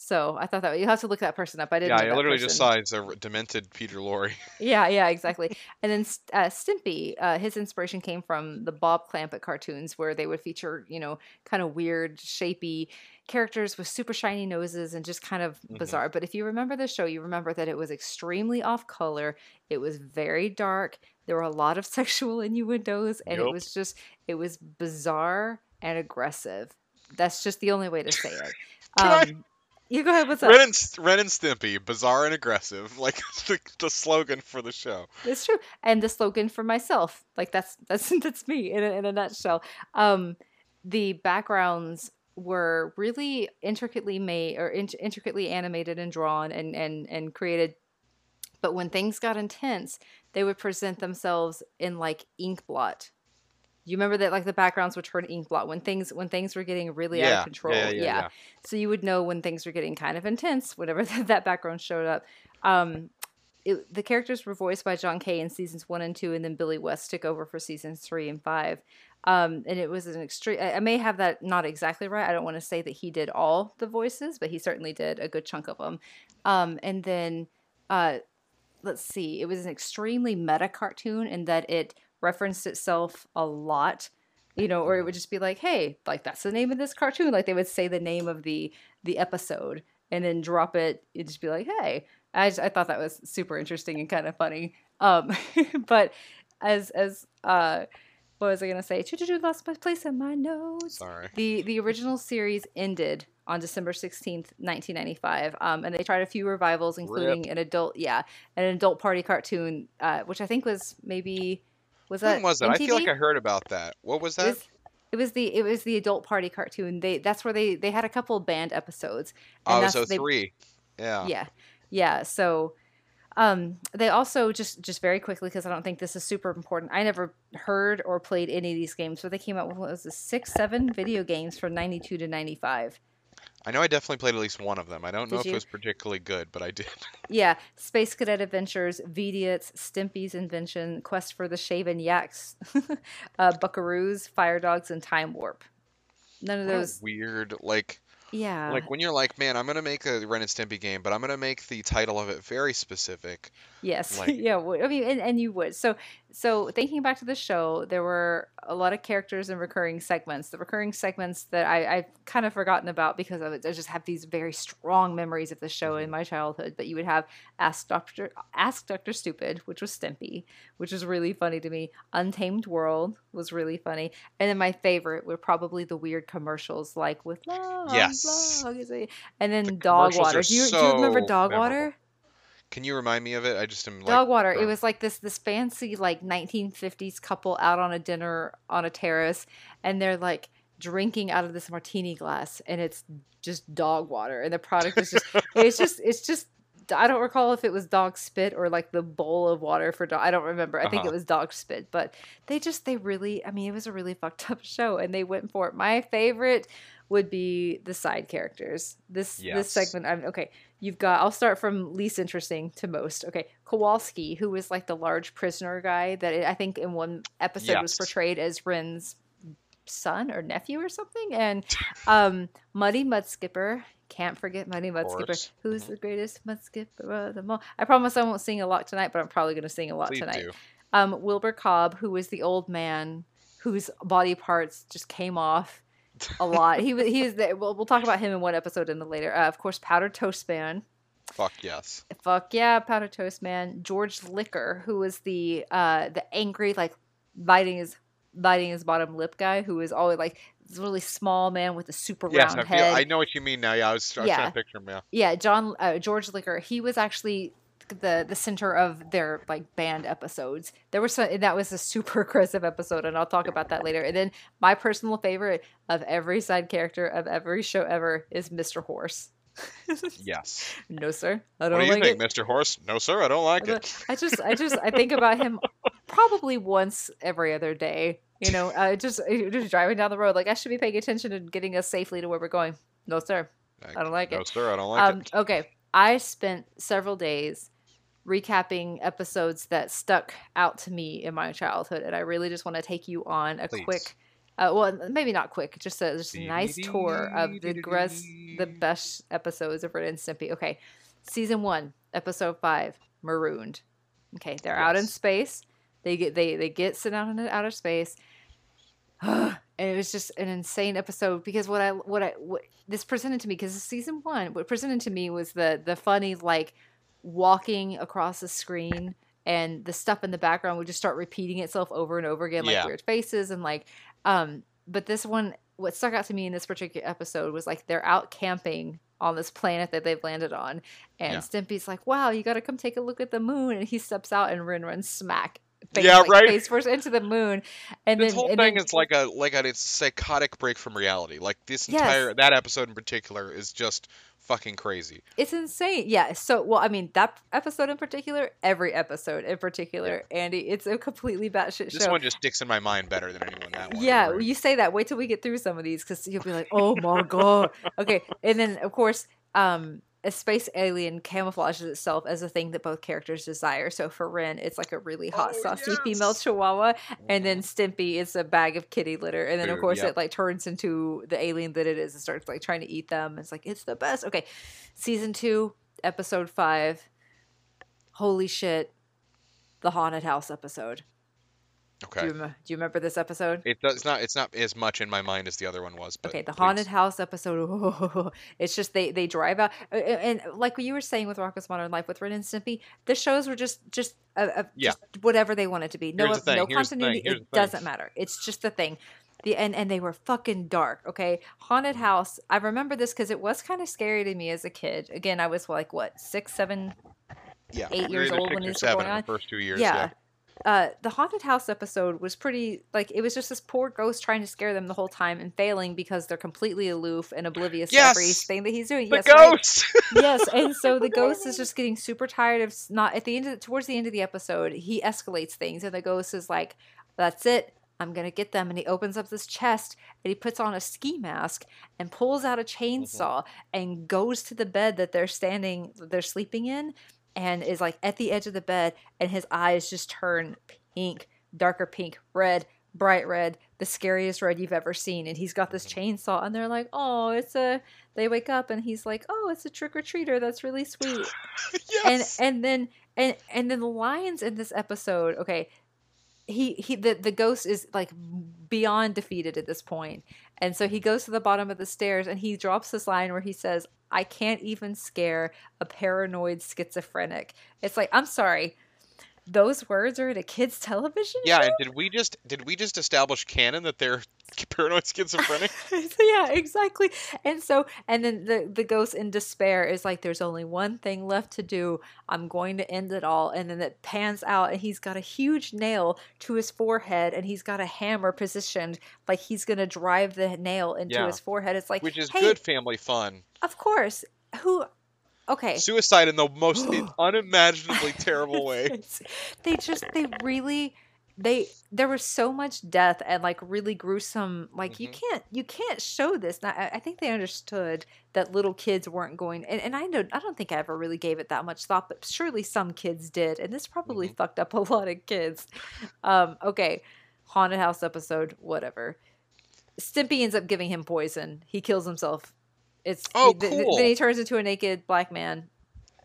Speaker 2: So I thought that you have to look that person up. I didn't.
Speaker 1: Yeah, I literally just
Speaker 2: person.
Speaker 1: saw it's a demented Peter Lorre.
Speaker 2: Yeah, yeah, exactly. And then uh, Stimpy, uh, his inspiration came from the Bob Clampett cartoons, where they would feature, you know, kind of weird, shapy characters with super shiny noses and just kind of
Speaker 1: Mhm.
Speaker 2: bizarre. But if you remember the show, you remember that it was extremely off color. It was very dark. There were a lot of sexual innuendos, and it was just, it was bizarre and aggressive. That's just the only way to say it. Um, you go ahead. What's up?
Speaker 1: Ren and, Ren and Stimpy, bizarre and aggressive, like the, the slogan for the show.
Speaker 2: It's true. And the slogan for myself, like that's that's that's me in a, in a nutshell. Um, the backgrounds were really intricately made or int- intricately animated and drawn and and and created. But when things got intense, they would present themselves in like ink blot. You remember that like the backgrounds would turn ink blot when things when things were getting really out of control.
Speaker 1: yeah, yeah, yeah.
Speaker 2: So you would know when things were getting kind of intense whenever that background showed up. Um, it, the characters were voiced by John Kay in seasons one and two, and then Billy West took over for seasons three and five. Um, and it was an extreme. I I may have that not exactly right. I don't want to say that he did all the voices, but he certainly did a good chunk of them. Um, and then, uh, let's see, it was an extremely meta cartoon in that it referenced itself a lot you know or it would just be like hey like that's the name of this cartoon like they would say the name of the the episode and then drop it it'd just be like hey i, just, I thought that was super interesting and kind of funny um but as as uh what was i gonna say Choo-choo-choo, lost my place in my notes
Speaker 1: Sorry.
Speaker 2: the the original series ended on December 16th, 1995. Um, and they tried a few revivals, including an adult, yeah, an adult party cartoon, uh, which I think was maybe was that
Speaker 1: When was it? I feel like I heard about that. What was
Speaker 2: It
Speaker 1: that?
Speaker 2: was, it was the it was the adult party cartoon. They that's where they they had a couple of band episodes.
Speaker 1: oh, it
Speaker 2: that's
Speaker 1: was
Speaker 2: they-
Speaker 1: 03. Yeah.
Speaker 2: yeah yeah so um they also just just very quickly because i don't think this is super important i never heard or played any of these games but they came out with what was this six seven video games from 92 to 95
Speaker 1: I know I definitely played at least one of them. I don't know
Speaker 2: Did
Speaker 1: if it was particularly good, but I did.
Speaker 2: yeah space cadet adventures Veediots, stimpy's invention quest for the shaven yaks uh, buckaroos fire dogs and time warp none of
Speaker 1: What
Speaker 2: those
Speaker 1: weird, like,
Speaker 2: yeah
Speaker 1: like when you're like, man, I'm gonna make a Ren and Stimpy game, but I'm gonna make the title of it very specific.
Speaker 2: Yes.
Speaker 1: Like-
Speaker 2: yeah. I mean, and, and you would. So, so thinking back to the show, there were a lot of characters and recurring segments. The recurring segments that I, I've kind of forgotten about because it. I just have these very strong memories of the show
Speaker 1: Mm-hmm.
Speaker 2: in my childhood. But you would have Ask Doctor, Ask Doctor Stupid, which was Stimpy, which was really funny to me. Untamed World was really funny, and then my favorite were probably the weird commercials, like with love,
Speaker 1: Yes.
Speaker 2: it- and then Dog Water. Do you, do you remember Dog
Speaker 1: memorable.
Speaker 2: Water?
Speaker 1: Can you remind me of it? I just am like.
Speaker 2: dog water it was like this this fancy like 1950s couple out on a dinner on a terrace and they're like drinking out of this martini glass and it's just dog water and the product is just it's just it's just I don't recall if it was dog spit or like the bowl of water for dog. I don't remember. I think
Speaker 1: Uh-huh.
Speaker 2: it was dog spit, but they just they really I mean it was a really fucked up show and they went for it. My favorite would be the side characters. This this segment I'm okay. You've got I'll start from least interesting to most. Okay, Kowalski, who was like the large prisoner guy that I think in one episode was portrayed as Ren's son or nephew or something, and um, Muddy Mudskipper. Can't forget Muddy Mudskipper. Who's
Speaker 1: Mhm.
Speaker 2: the greatest Mudskipper of them all? I promise I won't sing a lot tonight, but I'm probably going to sing a lot
Speaker 1: Please
Speaker 2: tonight
Speaker 1: do.
Speaker 2: um, Wilbur Cobb, who was the old man whose body parts just came off a lot. he was he was the, we'll, we'll talk about him in one episode in the later. Uh, of course, Powdered Toast Man.
Speaker 1: Fuck yes.
Speaker 2: Fuck yeah, Powdered Toast Man. George Liquor, who was the uh the angry like biting his biting his bottom lip guy, who was always like this really small man with a super
Speaker 1: Yes,
Speaker 2: round
Speaker 1: I feel.
Speaker 2: head.
Speaker 1: I know what you mean now. Yeah, I was, I was
Speaker 2: Yeah.
Speaker 1: trying to picture him. Yeah.
Speaker 2: Yeah, John uh, George Liquor. He was actually the the center of their like band episodes. There was some that was a super aggressive episode, and I'll talk about that later. And then my personal favorite of every side character of every show ever is Mr. Horse.
Speaker 1: Yes.
Speaker 2: no, sir, I don't
Speaker 1: do you
Speaker 2: like
Speaker 1: think,
Speaker 2: it.
Speaker 1: Mr. Horse? No, sir, I don't like
Speaker 2: I
Speaker 1: it.
Speaker 2: I just, I just, I think about him probably once every other day. You know, uh, just just driving down the road, like I should be paying attention and getting us safely to where we're going. No, sir. I don't like
Speaker 1: no,
Speaker 2: it.
Speaker 1: No, sir, I don't like
Speaker 2: um,
Speaker 1: it.
Speaker 2: Okay, I spent several days recapping episodes that stuck out to me in my childhood, and I really just want to take you on a
Speaker 1: Please.
Speaker 2: quick, uh, well, maybe not quick, just a just a nice tour of the gres- the best episodes of Ren and Stimpy. Okay, season one, episode five, Marooned. Okay, they're out in space. They get they they get sent out into outer space. and it was just an insane episode because what I what I what this presented to me because season one what presented to me was the the funny like walking across the screen and the stuff in the background would just start repeating itself over and over again like
Speaker 1: Yeah.
Speaker 2: weird faces and like um but this one what stuck out to me in this particular episode was like they're out camping on this planet that they've landed on and
Speaker 1: Yeah.
Speaker 2: Stimpy's like wow you got to come take a look at the moon and he steps out and Ren runs smack face,
Speaker 1: Yeah,
Speaker 2: like,
Speaker 1: right.
Speaker 2: face first into the moon and
Speaker 1: This
Speaker 2: then
Speaker 1: whole
Speaker 2: and
Speaker 1: thing
Speaker 2: then-
Speaker 1: is like a like a it's psychotic break from reality. Like this
Speaker 2: Yes.
Speaker 1: entire that episode in particular is just fucking crazy.
Speaker 2: It's insane. Yeah. So, well, I mean, that episode in particular, every episode in particular, Andy, it's a completely batshit show.
Speaker 1: This one just sticks in my mind better than anyone that one.
Speaker 2: yeah,
Speaker 1: right?
Speaker 2: you say that. Wait till we get through some of these because you'll be like, oh my God. Okay. And then, of course, um, a space alien camouflages itself as a thing that both characters desire. So for Ren, it's like a really hot,
Speaker 1: Oh,
Speaker 2: saucy female
Speaker 1: yes.
Speaker 2: chihuahua. And then mm-hmm. Stimpy is a bag of kitty litter. And then, of course,
Speaker 1: yep.
Speaker 2: it like turns into the alien that it is and starts like trying to eat them. It's like, it's the best. Okay. Season two, episode five. Holy shit. The haunted house episode. Do,
Speaker 1: Okay.
Speaker 2: you, do you remember this episode?
Speaker 1: It does not. It's not as much in my mind as the other one was. But
Speaker 2: Okay, the
Speaker 1: please.
Speaker 2: haunted house episode. it's just they they drive out, and like you were saying with Rocko's Modern Life with Ren and Stimpy, the shows were just just uh, uh,
Speaker 1: Yeah.
Speaker 2: just whatever they wanted to be. No,
Speaker 1: Here's the thing,
Speaker 2: no
Speaker 1: here's
Speaker 2: continuity. It doesn't matter. It's just the thing. The and and they were fucking dark. Okay, haunted house. I remember this because it was kind of scary to me as a kid. Again, I was like what six, seven,
Speaker 1: yeah,
Speaker 2: eight
Speaker 1: you're
Speaker 2: years old when this was
Speaker 1: seven
Speaker 2: going
Speaker 1: in the
Speaker 2: on.
Speaker 1: first two years.
Speaker 2: yeah. Uh, the haunted house episode was pretty like it was just this poor ghost trying to scare them the whole time and failing because they're completely aloof and oblivious to every
Speaker 1: Yes!
Speaker 2: thing that he's doing.
Speaker 1: The
Speaker 2: yes, right?
Speaker 1: ghost.
Speaker 2: yes, and so the ghost is just getting super tired of not at the end of towards the end of the episode. He escalates things, and the ghost is like, "That's it, I'm gonna get them." And he opens up this chest and he puts on a ski mask and pulls out a chainsaw and goes to the bed that they're standing, they're sleeping in, and is like at the edge of the bed, and his eyes just turn pink, darker pink, red. Bright red, the scariest red you've ever seen, and he's got this mm-hmm. chainsaw, and they're like, "Oh, it's a." They wake up, and he's like, "Oh, it's a trick or treater. That's really sweet."
Speaker 1: yes.
Speaker 2: and and then and and then the lions in this episode okay he he the, the ghost is like beyond defeated at this point and so he goes to the bottom of the stairs and he drops this line where he says i can't even scare a paranoid schizophrenic. It's like i'm sorry those words are in a kid's television
Speaker 1: yeah,
Speaker 2: show?
Speaker 1: and did we just did we just establish canon that they're paranoid schizophrenic?
Speaker 2: yeah, exactly. And so, and then the the ghost in despair is like, "There's only one thing left to do. I'm going to end it all." And then it pans out, and he's got a huge nail to his forehead, and he's got a hammer positioned like he's gonna drive the nail into
Speaker 1: Yeah.
Speaker 2: his forehead. It's like,
Speaker 1: Which is
Speaker 2: hey,
Speaker 1: good family fun.
Speaker 2: Of course. Who? Okay.
Speaker 1: Suicide in the most unimaginably terrible way.
Speaker 2: They just they really they there was so much death and like really gruesome like you
Speaker 1: Mhm.
Speaker 2: can't you can't show this and I, I think they understood that little kids weren't going and, and i know i don't think i ever really gave it that much thought but surely some kids did and this probably
Speaker 1: Mhm.
Speaker 2: fucked up a lot of kids um okay haunted house episode whatever stimpy ends up giving him poison he kills himself it's
Speaker 1: Oh,
Speaker 2: th-
Speaker 1: cool.
Speaker 2: then he turns into a naked black man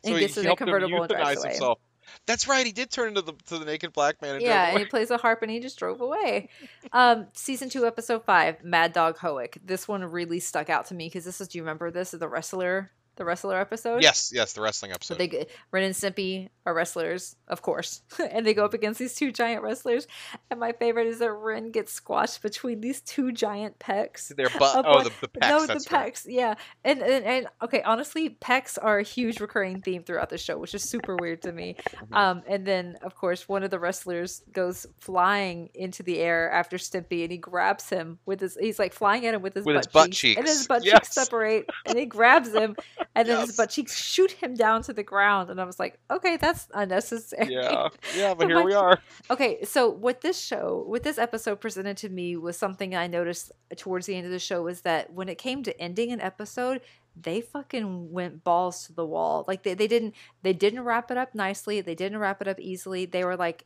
Speaker 2: and
Speaker 1: So he
Speaker 2: gets in a convertible and drives away
Speaker 1: himself. That's right. He did turn into the to the naked black man. And
Speaker 2: yeah, and he plays a harp and he just drove away. Um, season two, episode five, Mad Dog Hoek. This one really stuck out to me because this is. Do you remember this? The wrestler the wrestler episode.
Speaker 1: Yes, yes, the wrestling
Speaker 2: So
Speaker 1: episode.
Speaker 2: they g- Ren and Stimpy are wrestlers, of course, and they go up against these two giant wrestlers. And my favorite is that Ren gets squashed between these two giant pecs.
Speaker 1: Their butt. Oh, the, the pecs.
Speaker 2: no, the
Speaker 1: that's right.
Speaker 2: pecs, yeah, and, and and okay, honestly, pecs are a huge recurring theme throughout the show, which is super weird to me.
Speaker 1: Mm-hmm.
Speaker 2: Um, and then of course, one of the wrestlers goes flying into the air after Stimpy, and he grabs him with his. He's like flying at him with his,
Speaker 1: With
Speaker 2: butt,
Speaker 1: his butt
Speaker 2: cheeks, and his
Speaker 1: cheeks,
Speaker 2: butt cheeks separate, and he grabs him, and then his
Speaker 1: Yes.
Speaker 2: butt cheeks shoot him down to the ground, and I was like, okay, that's unnecessary.
Speaker 1: Yeah, yeah, but
Speaker 2: But
Speaker 1: here
Speaker 2: my-
Speaker 1: we are.
Speaker 2: Okay, so what this show, what this episode presented to me was something I noticed towards the end of the show was that when it came to ending an episode, they fucking went balls to the wall. Like they, they didn't they didn't wrap it up nicely. They didn't wrap it up easily. They were like,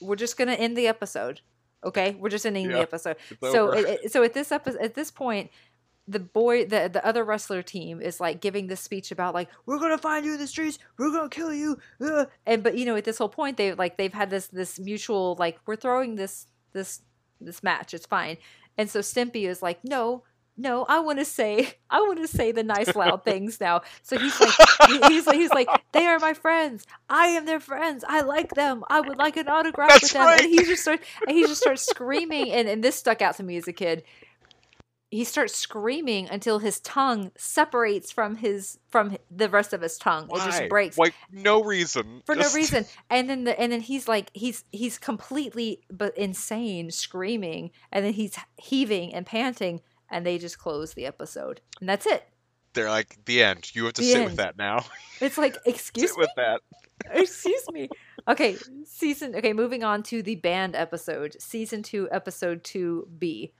Speaker 2: we're just gonna end the episode. Okay, we're just ending the episode. So it, it- so at this episode, at this point, the boy, the the other wrestler team is like giving this speech about like we're gonna find you in the streets, we're gonna kill you, uh," and but you know at this whole point they like they've had this this mutual like we're throwing this this this match, it's fine, and so Stimpy is like no. No, I want to say, I want to say the nice loud things now. So he's like, he's like, he's like, they are my friends. I am their friends. I like them. I would like an autograph
Speaker 1: That's
Speaker 2: with them.
Speaker 1: right.
Speaker 2: And he just starts, and he just starts screaming. And, and this stuck out to me as a kid he starts screaming until his tongue separates from his from the rest of his tongue. It just breaks
Speaker 1: Like no reason.
Speaker 2: for
Speaker 1: Just-
Speaker 2: no reason. And then the and then he's like he's he's completely but insane screaming and then he's heaving and panting and they just close the episode. And that's it.
Speaker 1: They're like the end. You have to
Speaker 2: The
Speaker 1: sit
Speaker 2: end.
Speaker 1: with that now.
Speaker 2: It's like excuse me.
Speaker 1: sit
Speaker 2: me.
Speaker 1: with that.
Speaker 2: Excuse me. Okay, season okay, moving on to the band episode. Season 2 episode 2B.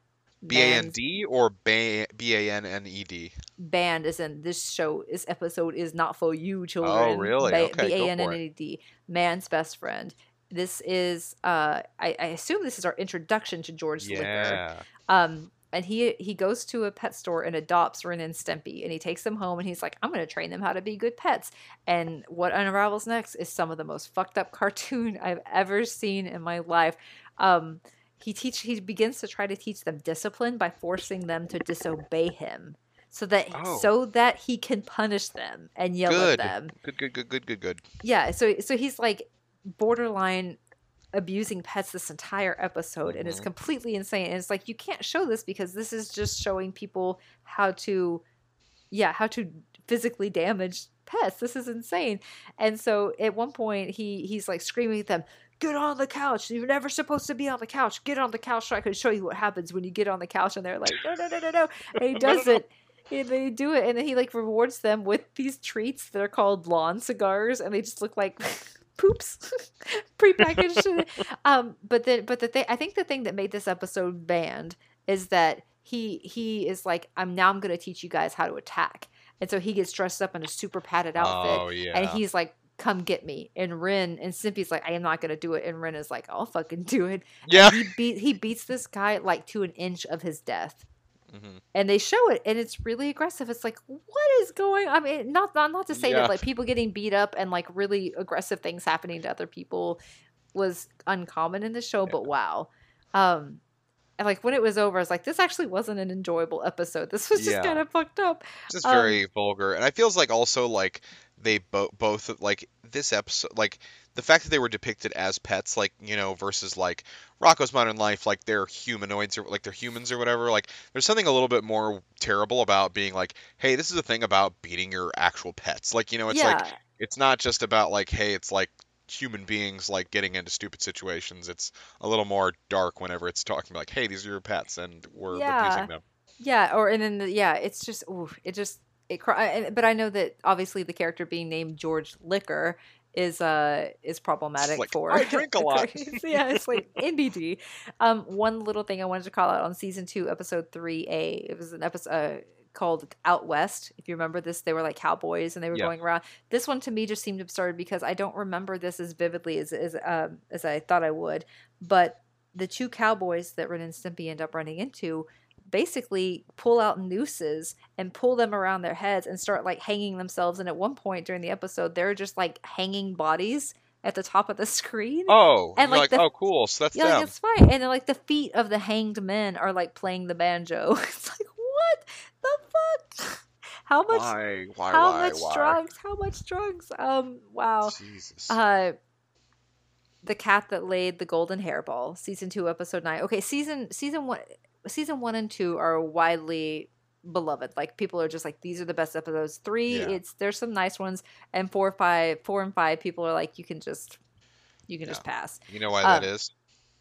Speaker 1: B A N D or B A N N E D.
Speaker 2: band is in this show this episode is not for you children
Speaker 1: Oh, really?
Speaker 2: Ba-
Speaker 1: Okay, go for it.
Speaker 2: b-a-n-n-e-d man's best friend this is uh I, I assume this is our introduction to george liquor
Speaker 1: Yeah.
Speaker 2: um and he he goes to a pet store and adopts Ren and Stimpy and he takes them home and he's like I'm going to train them how to be good pets and what unravels next is some of the most fucked up cartoon I've ever seen in my life um he teach he begins to try to teach them discipline by forcing them to disobey him so that
Speaker 1: Oh.
Speaker 2: so that he can punish them and yell
Speaker 1: Good.
Speaker 2: at them
Speaker 1: Good, good, good, good, good, good.
Speaker 2: yeah so so he's like borderline abusing pets this entire episode and it's
Speaker 1: Mhm.
Speaker 2: completely insane and it's like you can't show this because this is just showing people how to yeah how to physically damage pets this is insane and so at one point he he's like screaming at them get on the couch. You're never supposed to be on the couch. Get on the couch so i can show you what happens when you get on the couch. And they're like no no no no no. And he does it and they do it. And then he like rewards them with these treats that are called lawn cigars. And they just look like poops. Prepackaged um but then but the thing i think the thing that made this episode banned is that he he is like i'm now i'm going to teach you guys how to attack. And so he gets dressed up in a super padded outfit.
Speaker 1: Oh yeah.
Speaker 2: and he's like come get me and ren and simpy's like i am not going to do it and ren is like i'll fucking do it
Speaker 1: yeah.
Speaker 2: he beat he beats this guy like to an inch of his death
Speaker 1: Mhm.
Speaker 2: and they show it and it's really aggressive it's like what is going i mean not not, not to say
Speaker 1: Yeah.
Speaker 2: that like people getting beat up and like really aggressive things happening to other people was uncommon in the show but wow um and like when it was over i was like this actually wasn't an enjoyable episode this was just
Speaker 1: Yeah.
Speaker 2: kind of fucked up It's
Speaker 1: Just
Speaker 2: um,
Speaker 1: very vulgar, and I feels like also like they bo- both like this episode, like the fact that they were depicted as pets, like you know, versus like Rocko's Modern Life, like they're humanoids or like they're humans or whatever. Like there's something a little bit more terrible about being like, hey, this is a thing about beating your actual pets. Like you know, it's
Speaker 2: yeah
Speaker 1: like it's not just about like, hey, it's like human beings like getting into stupid situations. It's a little more dark whenever it's talking like, hey, these are your pets and we're
Speaker 2: Yeah.
Speaker 1: abusing them.
Speaker 2: Yeah, or and then the, yeah, it's just ooh, it just it. But I know that obviously the character being named George Liquor is uh is problematic
Speaker 1: like,
Speaker 2: for
Speaker 1: "I drink a lot."
Speaker 2: yeah, it's like NBD. Um, one little thing I wanted to call out on season two, episode three A. It was an episode. Uh, called Out West. If you remember this, they were like cowboys and they were
Speaker 1: Yeah.
Speaker 2: going around. This one to me just seemed absurd because I don't remember this as vividly as as um, as I thought I would. But the two cowboys that Ren and Stimpy end up running into basically pull out nooses and pull them around their heads and start like hanging themselves. And at one point during the episode, they're just like hanging bodies at the top of the screen.
Speaker 1: Oh,
Speaker 2: And, like,
Speaker 1: like,
Speaker 2: the-
Speaker 1: oh, cool. So that's
Speaker 2: yeah, like,
Speaker 1: them.
Speaker 2: it's fine. And then like the feet of the hanged men are like playing the banjo. it's like what the fuck? How much
Speaker 1: Why? Why?
Speaker 2: how
Speaker 1: why?
Speaker 2: much
Speaker 1: why?
Speaker 2: drugs? How much drugs? Um wow.
Speaker 1: Jesus.
Speaker 2: Uh The Cat That Laid the Golden Hairball, season 2 episode 9. Okay, season season 1 season 1 and 2 are widely beloved. Like people are just like these are the best episodes. 3
Speaker 1: Yeah.
Speaker 2: it's there's some nice ones and 4 5 4 and 5 people are like you can just you can just pass
Speaker 1: you know why that
Speaker 2: uh,
Speaker 1: is?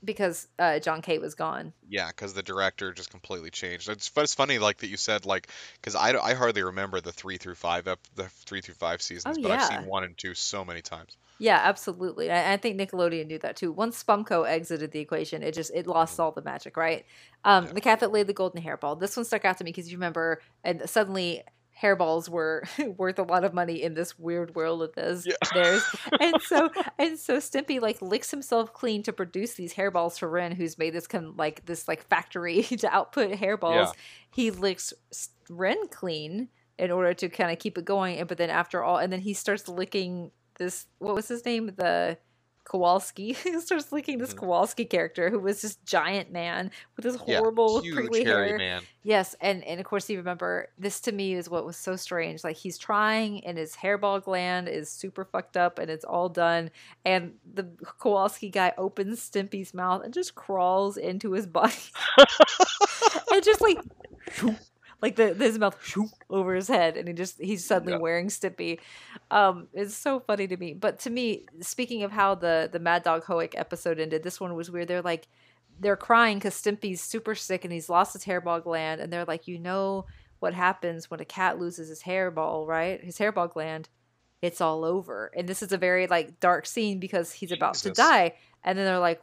Speaker 2: Because uh John Kate was gone.
Speaker 1: Yeah, because the director just completely changed. It's, but it's funny, like that you said, like because I, I hardly remember the three through five ep, the three through five seasons, oh, but I've
Speaker 2: Oh,
Speaker 1: seen one and two so many times.
Speaker 2: Yeah, absolutely. I, I think Nickelodeon knew that too. Once Spumco exited the equation, it just it lost all the magic, right? Um,
Speaker 1: Yeah.
Speaker 2: The cat that laid the golden hairball. This one stuck out to me because you remember, and suddenly hairballs were worth a lot of money in this weird world of this
Speaker 1: Yeah.
Speaker 2: theirs. And so and so Stimpy like licks himself clean to produce these hairballs for Ren, who's made this con- like this like factory to output hairballs.
Speaker 1: Yeah.
Speaker 2: He licks Ren clean in order to kind of keep it going. And but then after all, and then he starts licking this. What was his name? The Kowalski. he starts licking this
Speaker 1: Mhm.
Speaker 2: Kowalski character who was this giant man with this
Speaker 1: Yeah,
Speaker 2: horrible crinkly
Speaker 1: hairy
Speaker 2: hair.
Speaker 1: man.
Speaker 2: Yes, and and of course you remember this to me is what was so strange. Like he's trying, and his hairball gland is super fucked up, and it's all done. And the Kowalski guy opens Stimpy's mouth and just crawls into his body, and just like. Like the his mouth over his head, and he just he's suddenly
Speaker 1: Yeah.
Speaker 2: wearing Stimpy. Um, it's so funny to me. But to me, speaking of how the the Mad Dog Hoek episode ended, this one was weird. They're like, they're crying because Stimpy's super sick and he's lost his hairball gland, and they're like, you know what happens when a cat loses his hairball, right? His hairball gland, it's all over. And this is a very like dark scene because he's about to die, and then they're like,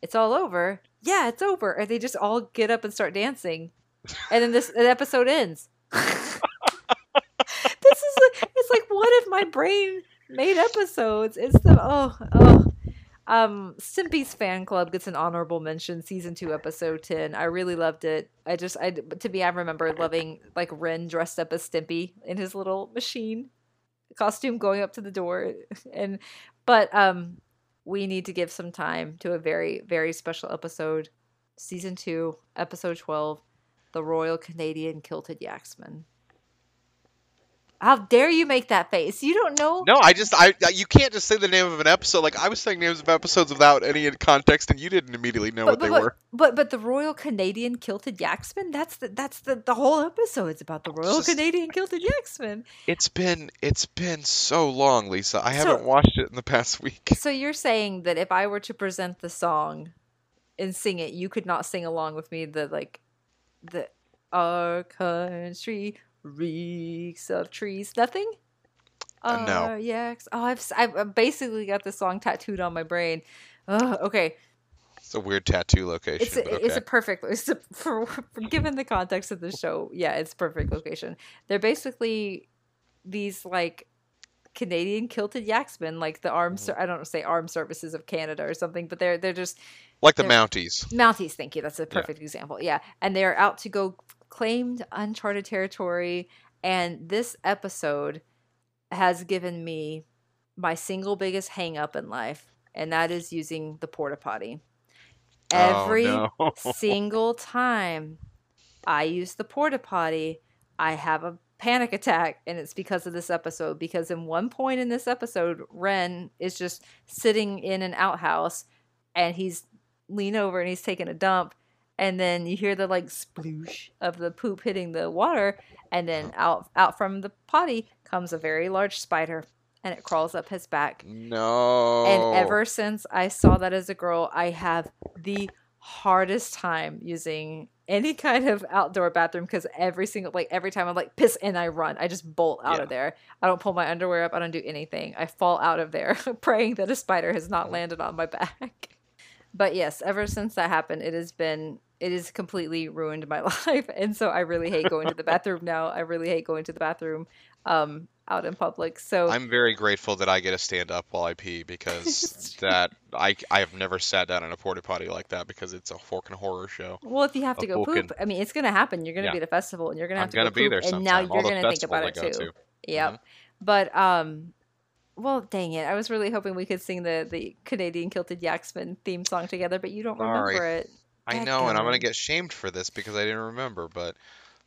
Speaker 2: it's all over. Yeah, it's over, and they just all get up and start dancing, and then this the episode ends. this is it's like one of my brain made episodes. It's the oh oh. Um, Stimpy's fan club gets an honorable mention. Season two, episode ten. I really loved it. I just, I to me, I remember loving like Ren dressed up as Stimpy in his little machine costume, going up to the door, and but um, we need to give some time to a very very special episode. Season two, episode twelve, the Royal Canadian Kilted Yaxman. How dare you make that face? You don't know.
Speaker 1: No, I just I you can't just say the name of an episode. Like I was saying names of episodes without any context, and you didn't immediately know what
Speaker 2: but,
Speaker 1: they
Speaker 2: but,
Speaker 1: were.
Speaker 2: But but the Royal Canadian Kilted Yaxman, that's the that's the the whole episode. It's about the Royal
Speaker 1: just-
Speaker 2: Canadian Kilted Yaxman.
Speaker 1: It's been it's been so long, Lisa. I
Speaker 2: So-
Speaker 1: haven't watched it in the past week.
Speaker 2: So you're saying that if I were to present the song and sing it, you could not sing along with me the like the our country reeks of trees. Nothing?
Speaker 1: Uh, no.
Speaker 2: Yeah. Oh, I've, I've basically got this song tattooed on my brain. Oh, okay.
Speaker 1: It's a weird tattoo location.
Speaker 2: It's a,
Speaker 1: but
Speaker 2: it's a perfect it's a, for, for given the context of the show. Yeah, it's perfect location. They're basically these like Canadian kilted yaxmen, like the armed,
Speaker 1: mm-hmm.
Speaker 2: I don't say armed services of Canada or something, but they're they're just
Speaker 1: like the Mounties.
Speaker 2: Mounties. Thank you. That's a perfect example. Yeah, and they're out to go claim uncharted territory. And this episode has given me my single biggest hang up in life, and that is using the porta potty. Every
Speaker 1: oh, no.
Speaker 2: single time I use the porta potty, I have a panic attack, and it's because of this episode. Because in one point in this episode, Ren is just sitting in an outhouse, and he's lean over and he's taking a dump, and then you hear the like sploosh of the poop hitting the water, and then uh-huh. out out from the potty comes a very large spider, and it crawls up his back.
Speaker 1: no.
Speaker 2: And ever since I saw that as a girl, I have the hardest time using any kind of outdoor bathroom because every single like every time I'm like piss and I run, I just bolt out
Speaker 1: Yeah.
Speaker 2: of there. I don't pull my underwear up. I don't do anything. I fall out of there, praying that a spider has not landed on my back. But yes, ever since that happened, it has been it has completely ruined my life, and so I really hate going to the bathroom now. I really hate going to the bathroom um, out in public. So
Speaker 1: I'm very grateful that I get to stand up while I pee because that I I have never sat down in a porta potty like that because it's a fucking horror show.
Speaker 2: Well, if you have to go poop, I mean, it's gonna happen. You're gonna
Speaker 1: Yeah.
Speaker 2: be at a festival, and you're gonna have
Speaker 1: I'm
Speaker 2: to
Speaker 1: gonna
Speaker 2: go
Speaker 1: be
Speaker 2: poop,
Speaker 1: there
Speaker 2: and now you're gonna think about it too.
Speaker 1: to.
Speaker 2: Yep.
Speaker 1: Mhm.
Speaker 2: But um, well, dang it, I was really hoping we could sing the the Canadian Kilted Yaxman theme song together, but you don't remember
Speaker 1: Sorry.
Speaker 2: it.
Speaker 1: I know, and I'm gonna get shamed for this because I didn't remember. But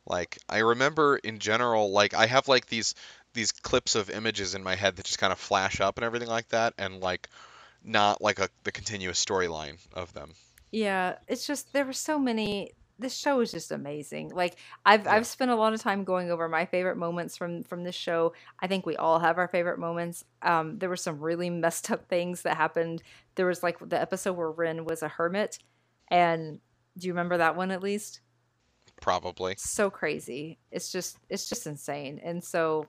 Speaker 1: Like I remember in general, like I have like these these clips of images in my head that just kind of flash up and everything like that, and like not like a the continuous storyline of them.
Speaker 2: Yeah, it's just there were so many. This show is just amazing. Like I've
Speaker 1: Yeah.
Speaker 2: I've spent a lot of time going over my favorite moments from from this show. I think we all have our favorite moments. Um, there were some really messed up things that happened. There was like the episode where Ren was a hermit, and do you remember that one at least?
Speaker 1: Probably.
Speaker 2: so crazy. It's just it's just insane. And so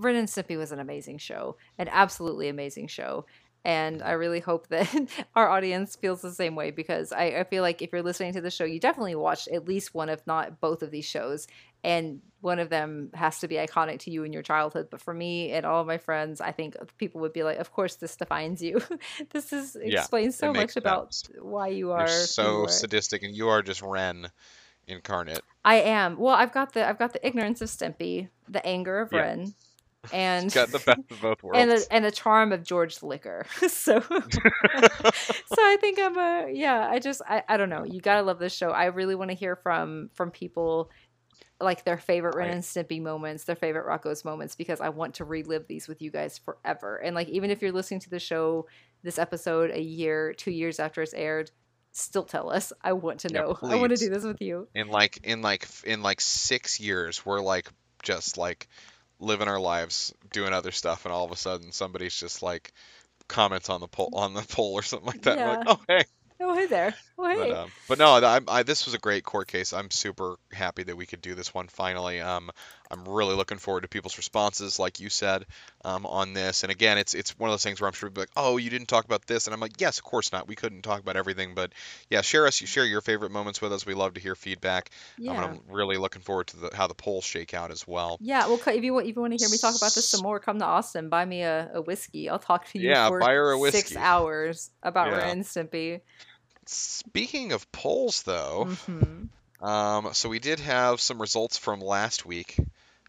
Speaker 2: Ren and Stimpy was an amazing show, an absolutely amazing show. And I really hope that our audience feels the same way because I, I feel like if you're listening to the show, you definitely watched at least one, if not both of these shows. And one of them has to be iconic to you in your childhood. But for me and all of my friends, I think people would be like, of course, this defines you. this is
Speaker 1: Yeah,
Speaker 2: explains so much about
Speaker 1: sense.
Speaker 2: why you are.
Speaker 1: You're
Speaker 2: you
Speaker 1: so sadistic, and you are just Ren incarnate.
Speaker 2: I am. Well, I've got the I've got the ignorance of Stimpy, the anger of
Speaker 1: Yeah.
Speaker 2: Ren, and
Speaker 1: Got the best of both worlds.
Speaker 2: and the and the charm of George Liquor. so so I think I'm a yeah. I just I, I don't know. You gotta love this show. I really want to hear from from people like their favorite Ren
Speaker 1: Right.
Speaker 2: and Stimpy moments, their favorite Rocko's moments, because I want to relive these with you guys forever. And like even if you're listening to the show this episode a year, two years after it's aired. Still tell us. I want to
Speaker 1: Yeah,
Speaker 2: know. I want to do this with you.
Speaker 1: in like in like in like six years we're like just like living our lives doing other stuff and all of a sudden somebody's just like comments on the poll on the poll or something like that we're like
Speaker 2: Yeah.
Speaker 1: oh hey
Speaker 2: Oh hey there. Oh hey.
Speaker 1: but, um, but no I, I, this was a great court case i'm super happy that we could do this one finally um, i'm really looking forward to people's responses like you said um, on this and again it's it's one of those things where i'm sure people be like oh you didn't talk about this and i'm like yes of course not we couldn't talk about everything but yeah share us share your favorite moments with us we love to hear feedback um,
Speaker 2: yeah.
Speaker 1: and I'm really looking forward to the, how the polls shake out as well.
Speaker 2: Yeah, well, if you want, if you want to hear me talk about this some more, come to Austin, buy me a, a whiskey. I'll talk to you
Speaker 1: Yeah,
Speaker 2: for
Speaker 1: buy her a whiskey.
Speaker 2: six hours about
Speaker 1: Yeah.
Speaker 2: Ren and Stimpy.
Speaker 1: Speaking of polls, though,
Speaker 2: hmm
Speaker 1: um, so we did have some results from last week,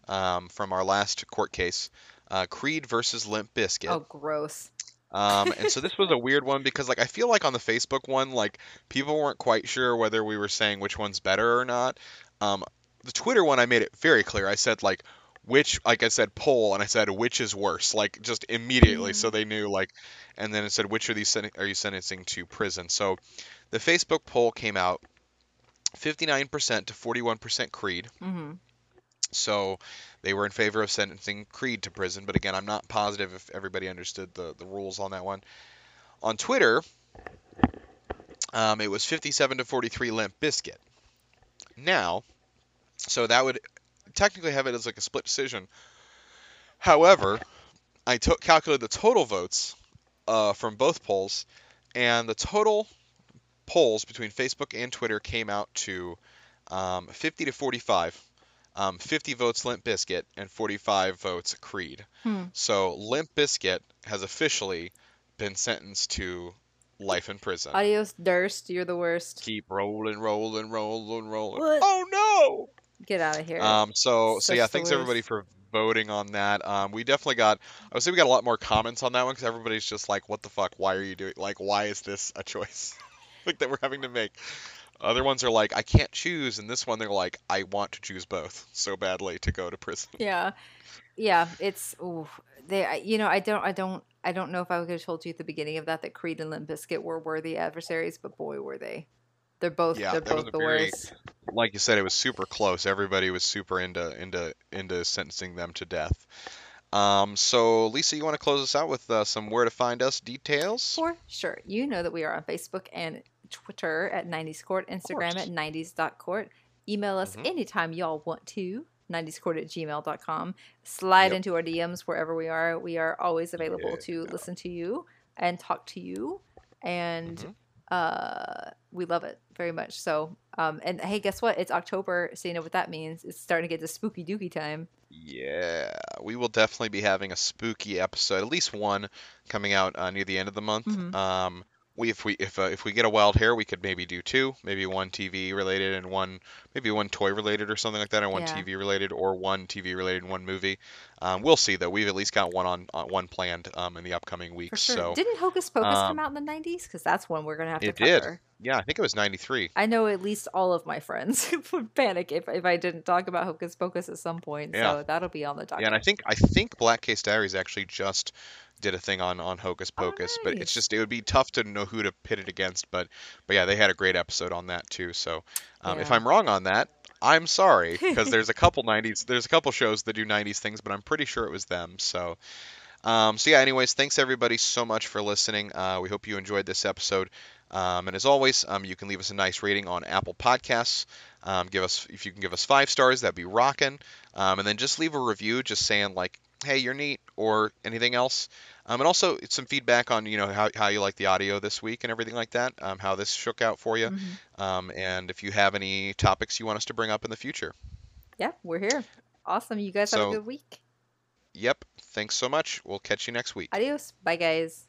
Speaker 1: um, from our last court case, uh, Creed versus Limp Bizkit.
Speaker 2: Oh, gross.
Speaker 1: Um, and so this was a weird one because, like, I feel like on the Facebook one, like, people weren't quite sure whether we were saying which one's better or not. Um, the Twitter one, I made it very clear. I said, like, which, like I said, poll, and I said, which is worse, like, just immediately, so they knew, like, and then it said, which are these sen- are you sentencing to prison? So the Facebook poll came out 59% to 41% Creed.
Speaker 2: hmm
Speaker 1: So they were in favor of sentencing Creed to prison, but again, I'm not positive if everybody understood the, the rules on that one. On Twitter, um, it was 57 to 43 Limp Bizkit. Now, so that would technically have it as like a split decision. However, I took calculated the total votes uh, from both polls, and the total polls between Facebook and Twitter came out to um, 50 to 45 um, 50 votes Limp Bizkit and 45 votes Creed.
Speaker 2: Hmm.
Speaker 1: So Limp Bizkit has officially been sentenced to life in prison.
Speaker 2: Adios, Durst. You're the worst.
Speaker 1: Keep rolling, rolling, rolling, rolling.
Speaker 2: What?
Speaker 1: Oh no!
Speaker 2: Get out of here.
Speaker 1: Um, so so
Speaker 2: Such
Speaker 1: yeah,
Speaker 2: the
Speaker 1: thanks everybody for voting on that. Um, we definitely got. I would say we got a lot more comments on that one because everybody's just like, "What the fuck? Why are you doing? Like, why is this a choice? like that we're having to make." Other ones are like, "I can't choose," and this one they're like, "I want to choose both so badly to go to prison."
Speaker 2: yeah, yeah. It's ooh, they. You know, I don't. I don't. I don't know if I could have told you at the beginning of that that Creed and Limp Bizkit were worthy adversaries, but boy, were they. They're both.
Speaker 1: Yeah,
Speaker 2: they're both the
Speaker 1: very-
Speaker 2: worst.
Speaker 1: like you said, it was super close. Everybody was super into into into sentencing them to death. Um, so Lisa, you want to close us out with uh, some where to find us details?
Speaker 2: For sure. You know that we are on Facebook and Twitter at 90s Court, Instagram at 90s.court. Email us
Speaker 1: Mhm.
Speaker 2: anytime y'all want to, 90scourt at gmail.com. Slide
Speaker 1: Yep.
Speaker 2: into our DMs wherever we are. We are always available
Speaker 1: Yeah.
Speaker 2: to listen to you and talk to you. And
Speaker 1: Mhm.
Speaker 2: uh, we love it very much. So, um, and hey, guess what? It's October, so you know what that means. It's starting to get to spooky dooky time.
Speaker 1: Yeah, we will definitely be having a spooky episode, at least one, coming out uh, near the end of the month.
Speaker 2: Mhm.
Speaker 1: Um, we if we if uh, if we get a wild hair, we could maybe do two, maybe one TV related and one maybe one toy related or something like that, and one
Speaker 2: Yeah.
Speaker 1: TV related, or one TV related and one movie. Um, we'll see though. We've at least got one on, on one planned um, in the upcoming weeks.
Speaker 2: sure.
Speaker 1: So
Speaker 2: Didn't Hocus Pocus
Speaker 1: um,
Speaker 2: come out in the nineties? Because that's one we're gonna have to
Speaker 1: it did. Yeah, I think it was '93.
Speaker 2: I know at least all of my friends would panic if, if I didn't talk about Hocus Pocus at some point.
Speaker 1: Yeah.
Speaker 2: So that'll be on the docket.
Speaker 1: Yeah, and I think I think Black Case Diaries actually just did a thing on on Hocus
Speaker 2: Oh,
Speaker 1: Pocus, but it's just it would be tough to know who to pit it against. But but yeah, they had a great episode on that too. So um, if I'm wrong on that, I'm sorry because there's a couple 90s there's a couple shows that do 90s things, but I'm pretty sure it was them. So. Um, so yeah, anyways, thanks everybody so much for listening. Uh, we hope you enjoyed this episode. Um, and as always, um, you can leave us a nice rating on Apple Podcasts. Um, give us if you can give us five stars, that'd be rocking. Um, and then just leave a review, just saying like, "Hey, you're neat," or anything else. Um, and also some feedback on you know how, how you like the audio this week and everything like that. Um, how this shook out for you.
Speaker 2: Mhm.
Speaker 1: Um, and if you have any topics you want us to bring up in the future.
Speaker 2: Yeah, we're here. Awesome. You guys have a good week.
Speaker 1: Yep. Thanks so much. We'll catch you next week.
Speaker 2: Adios. Bye, guys.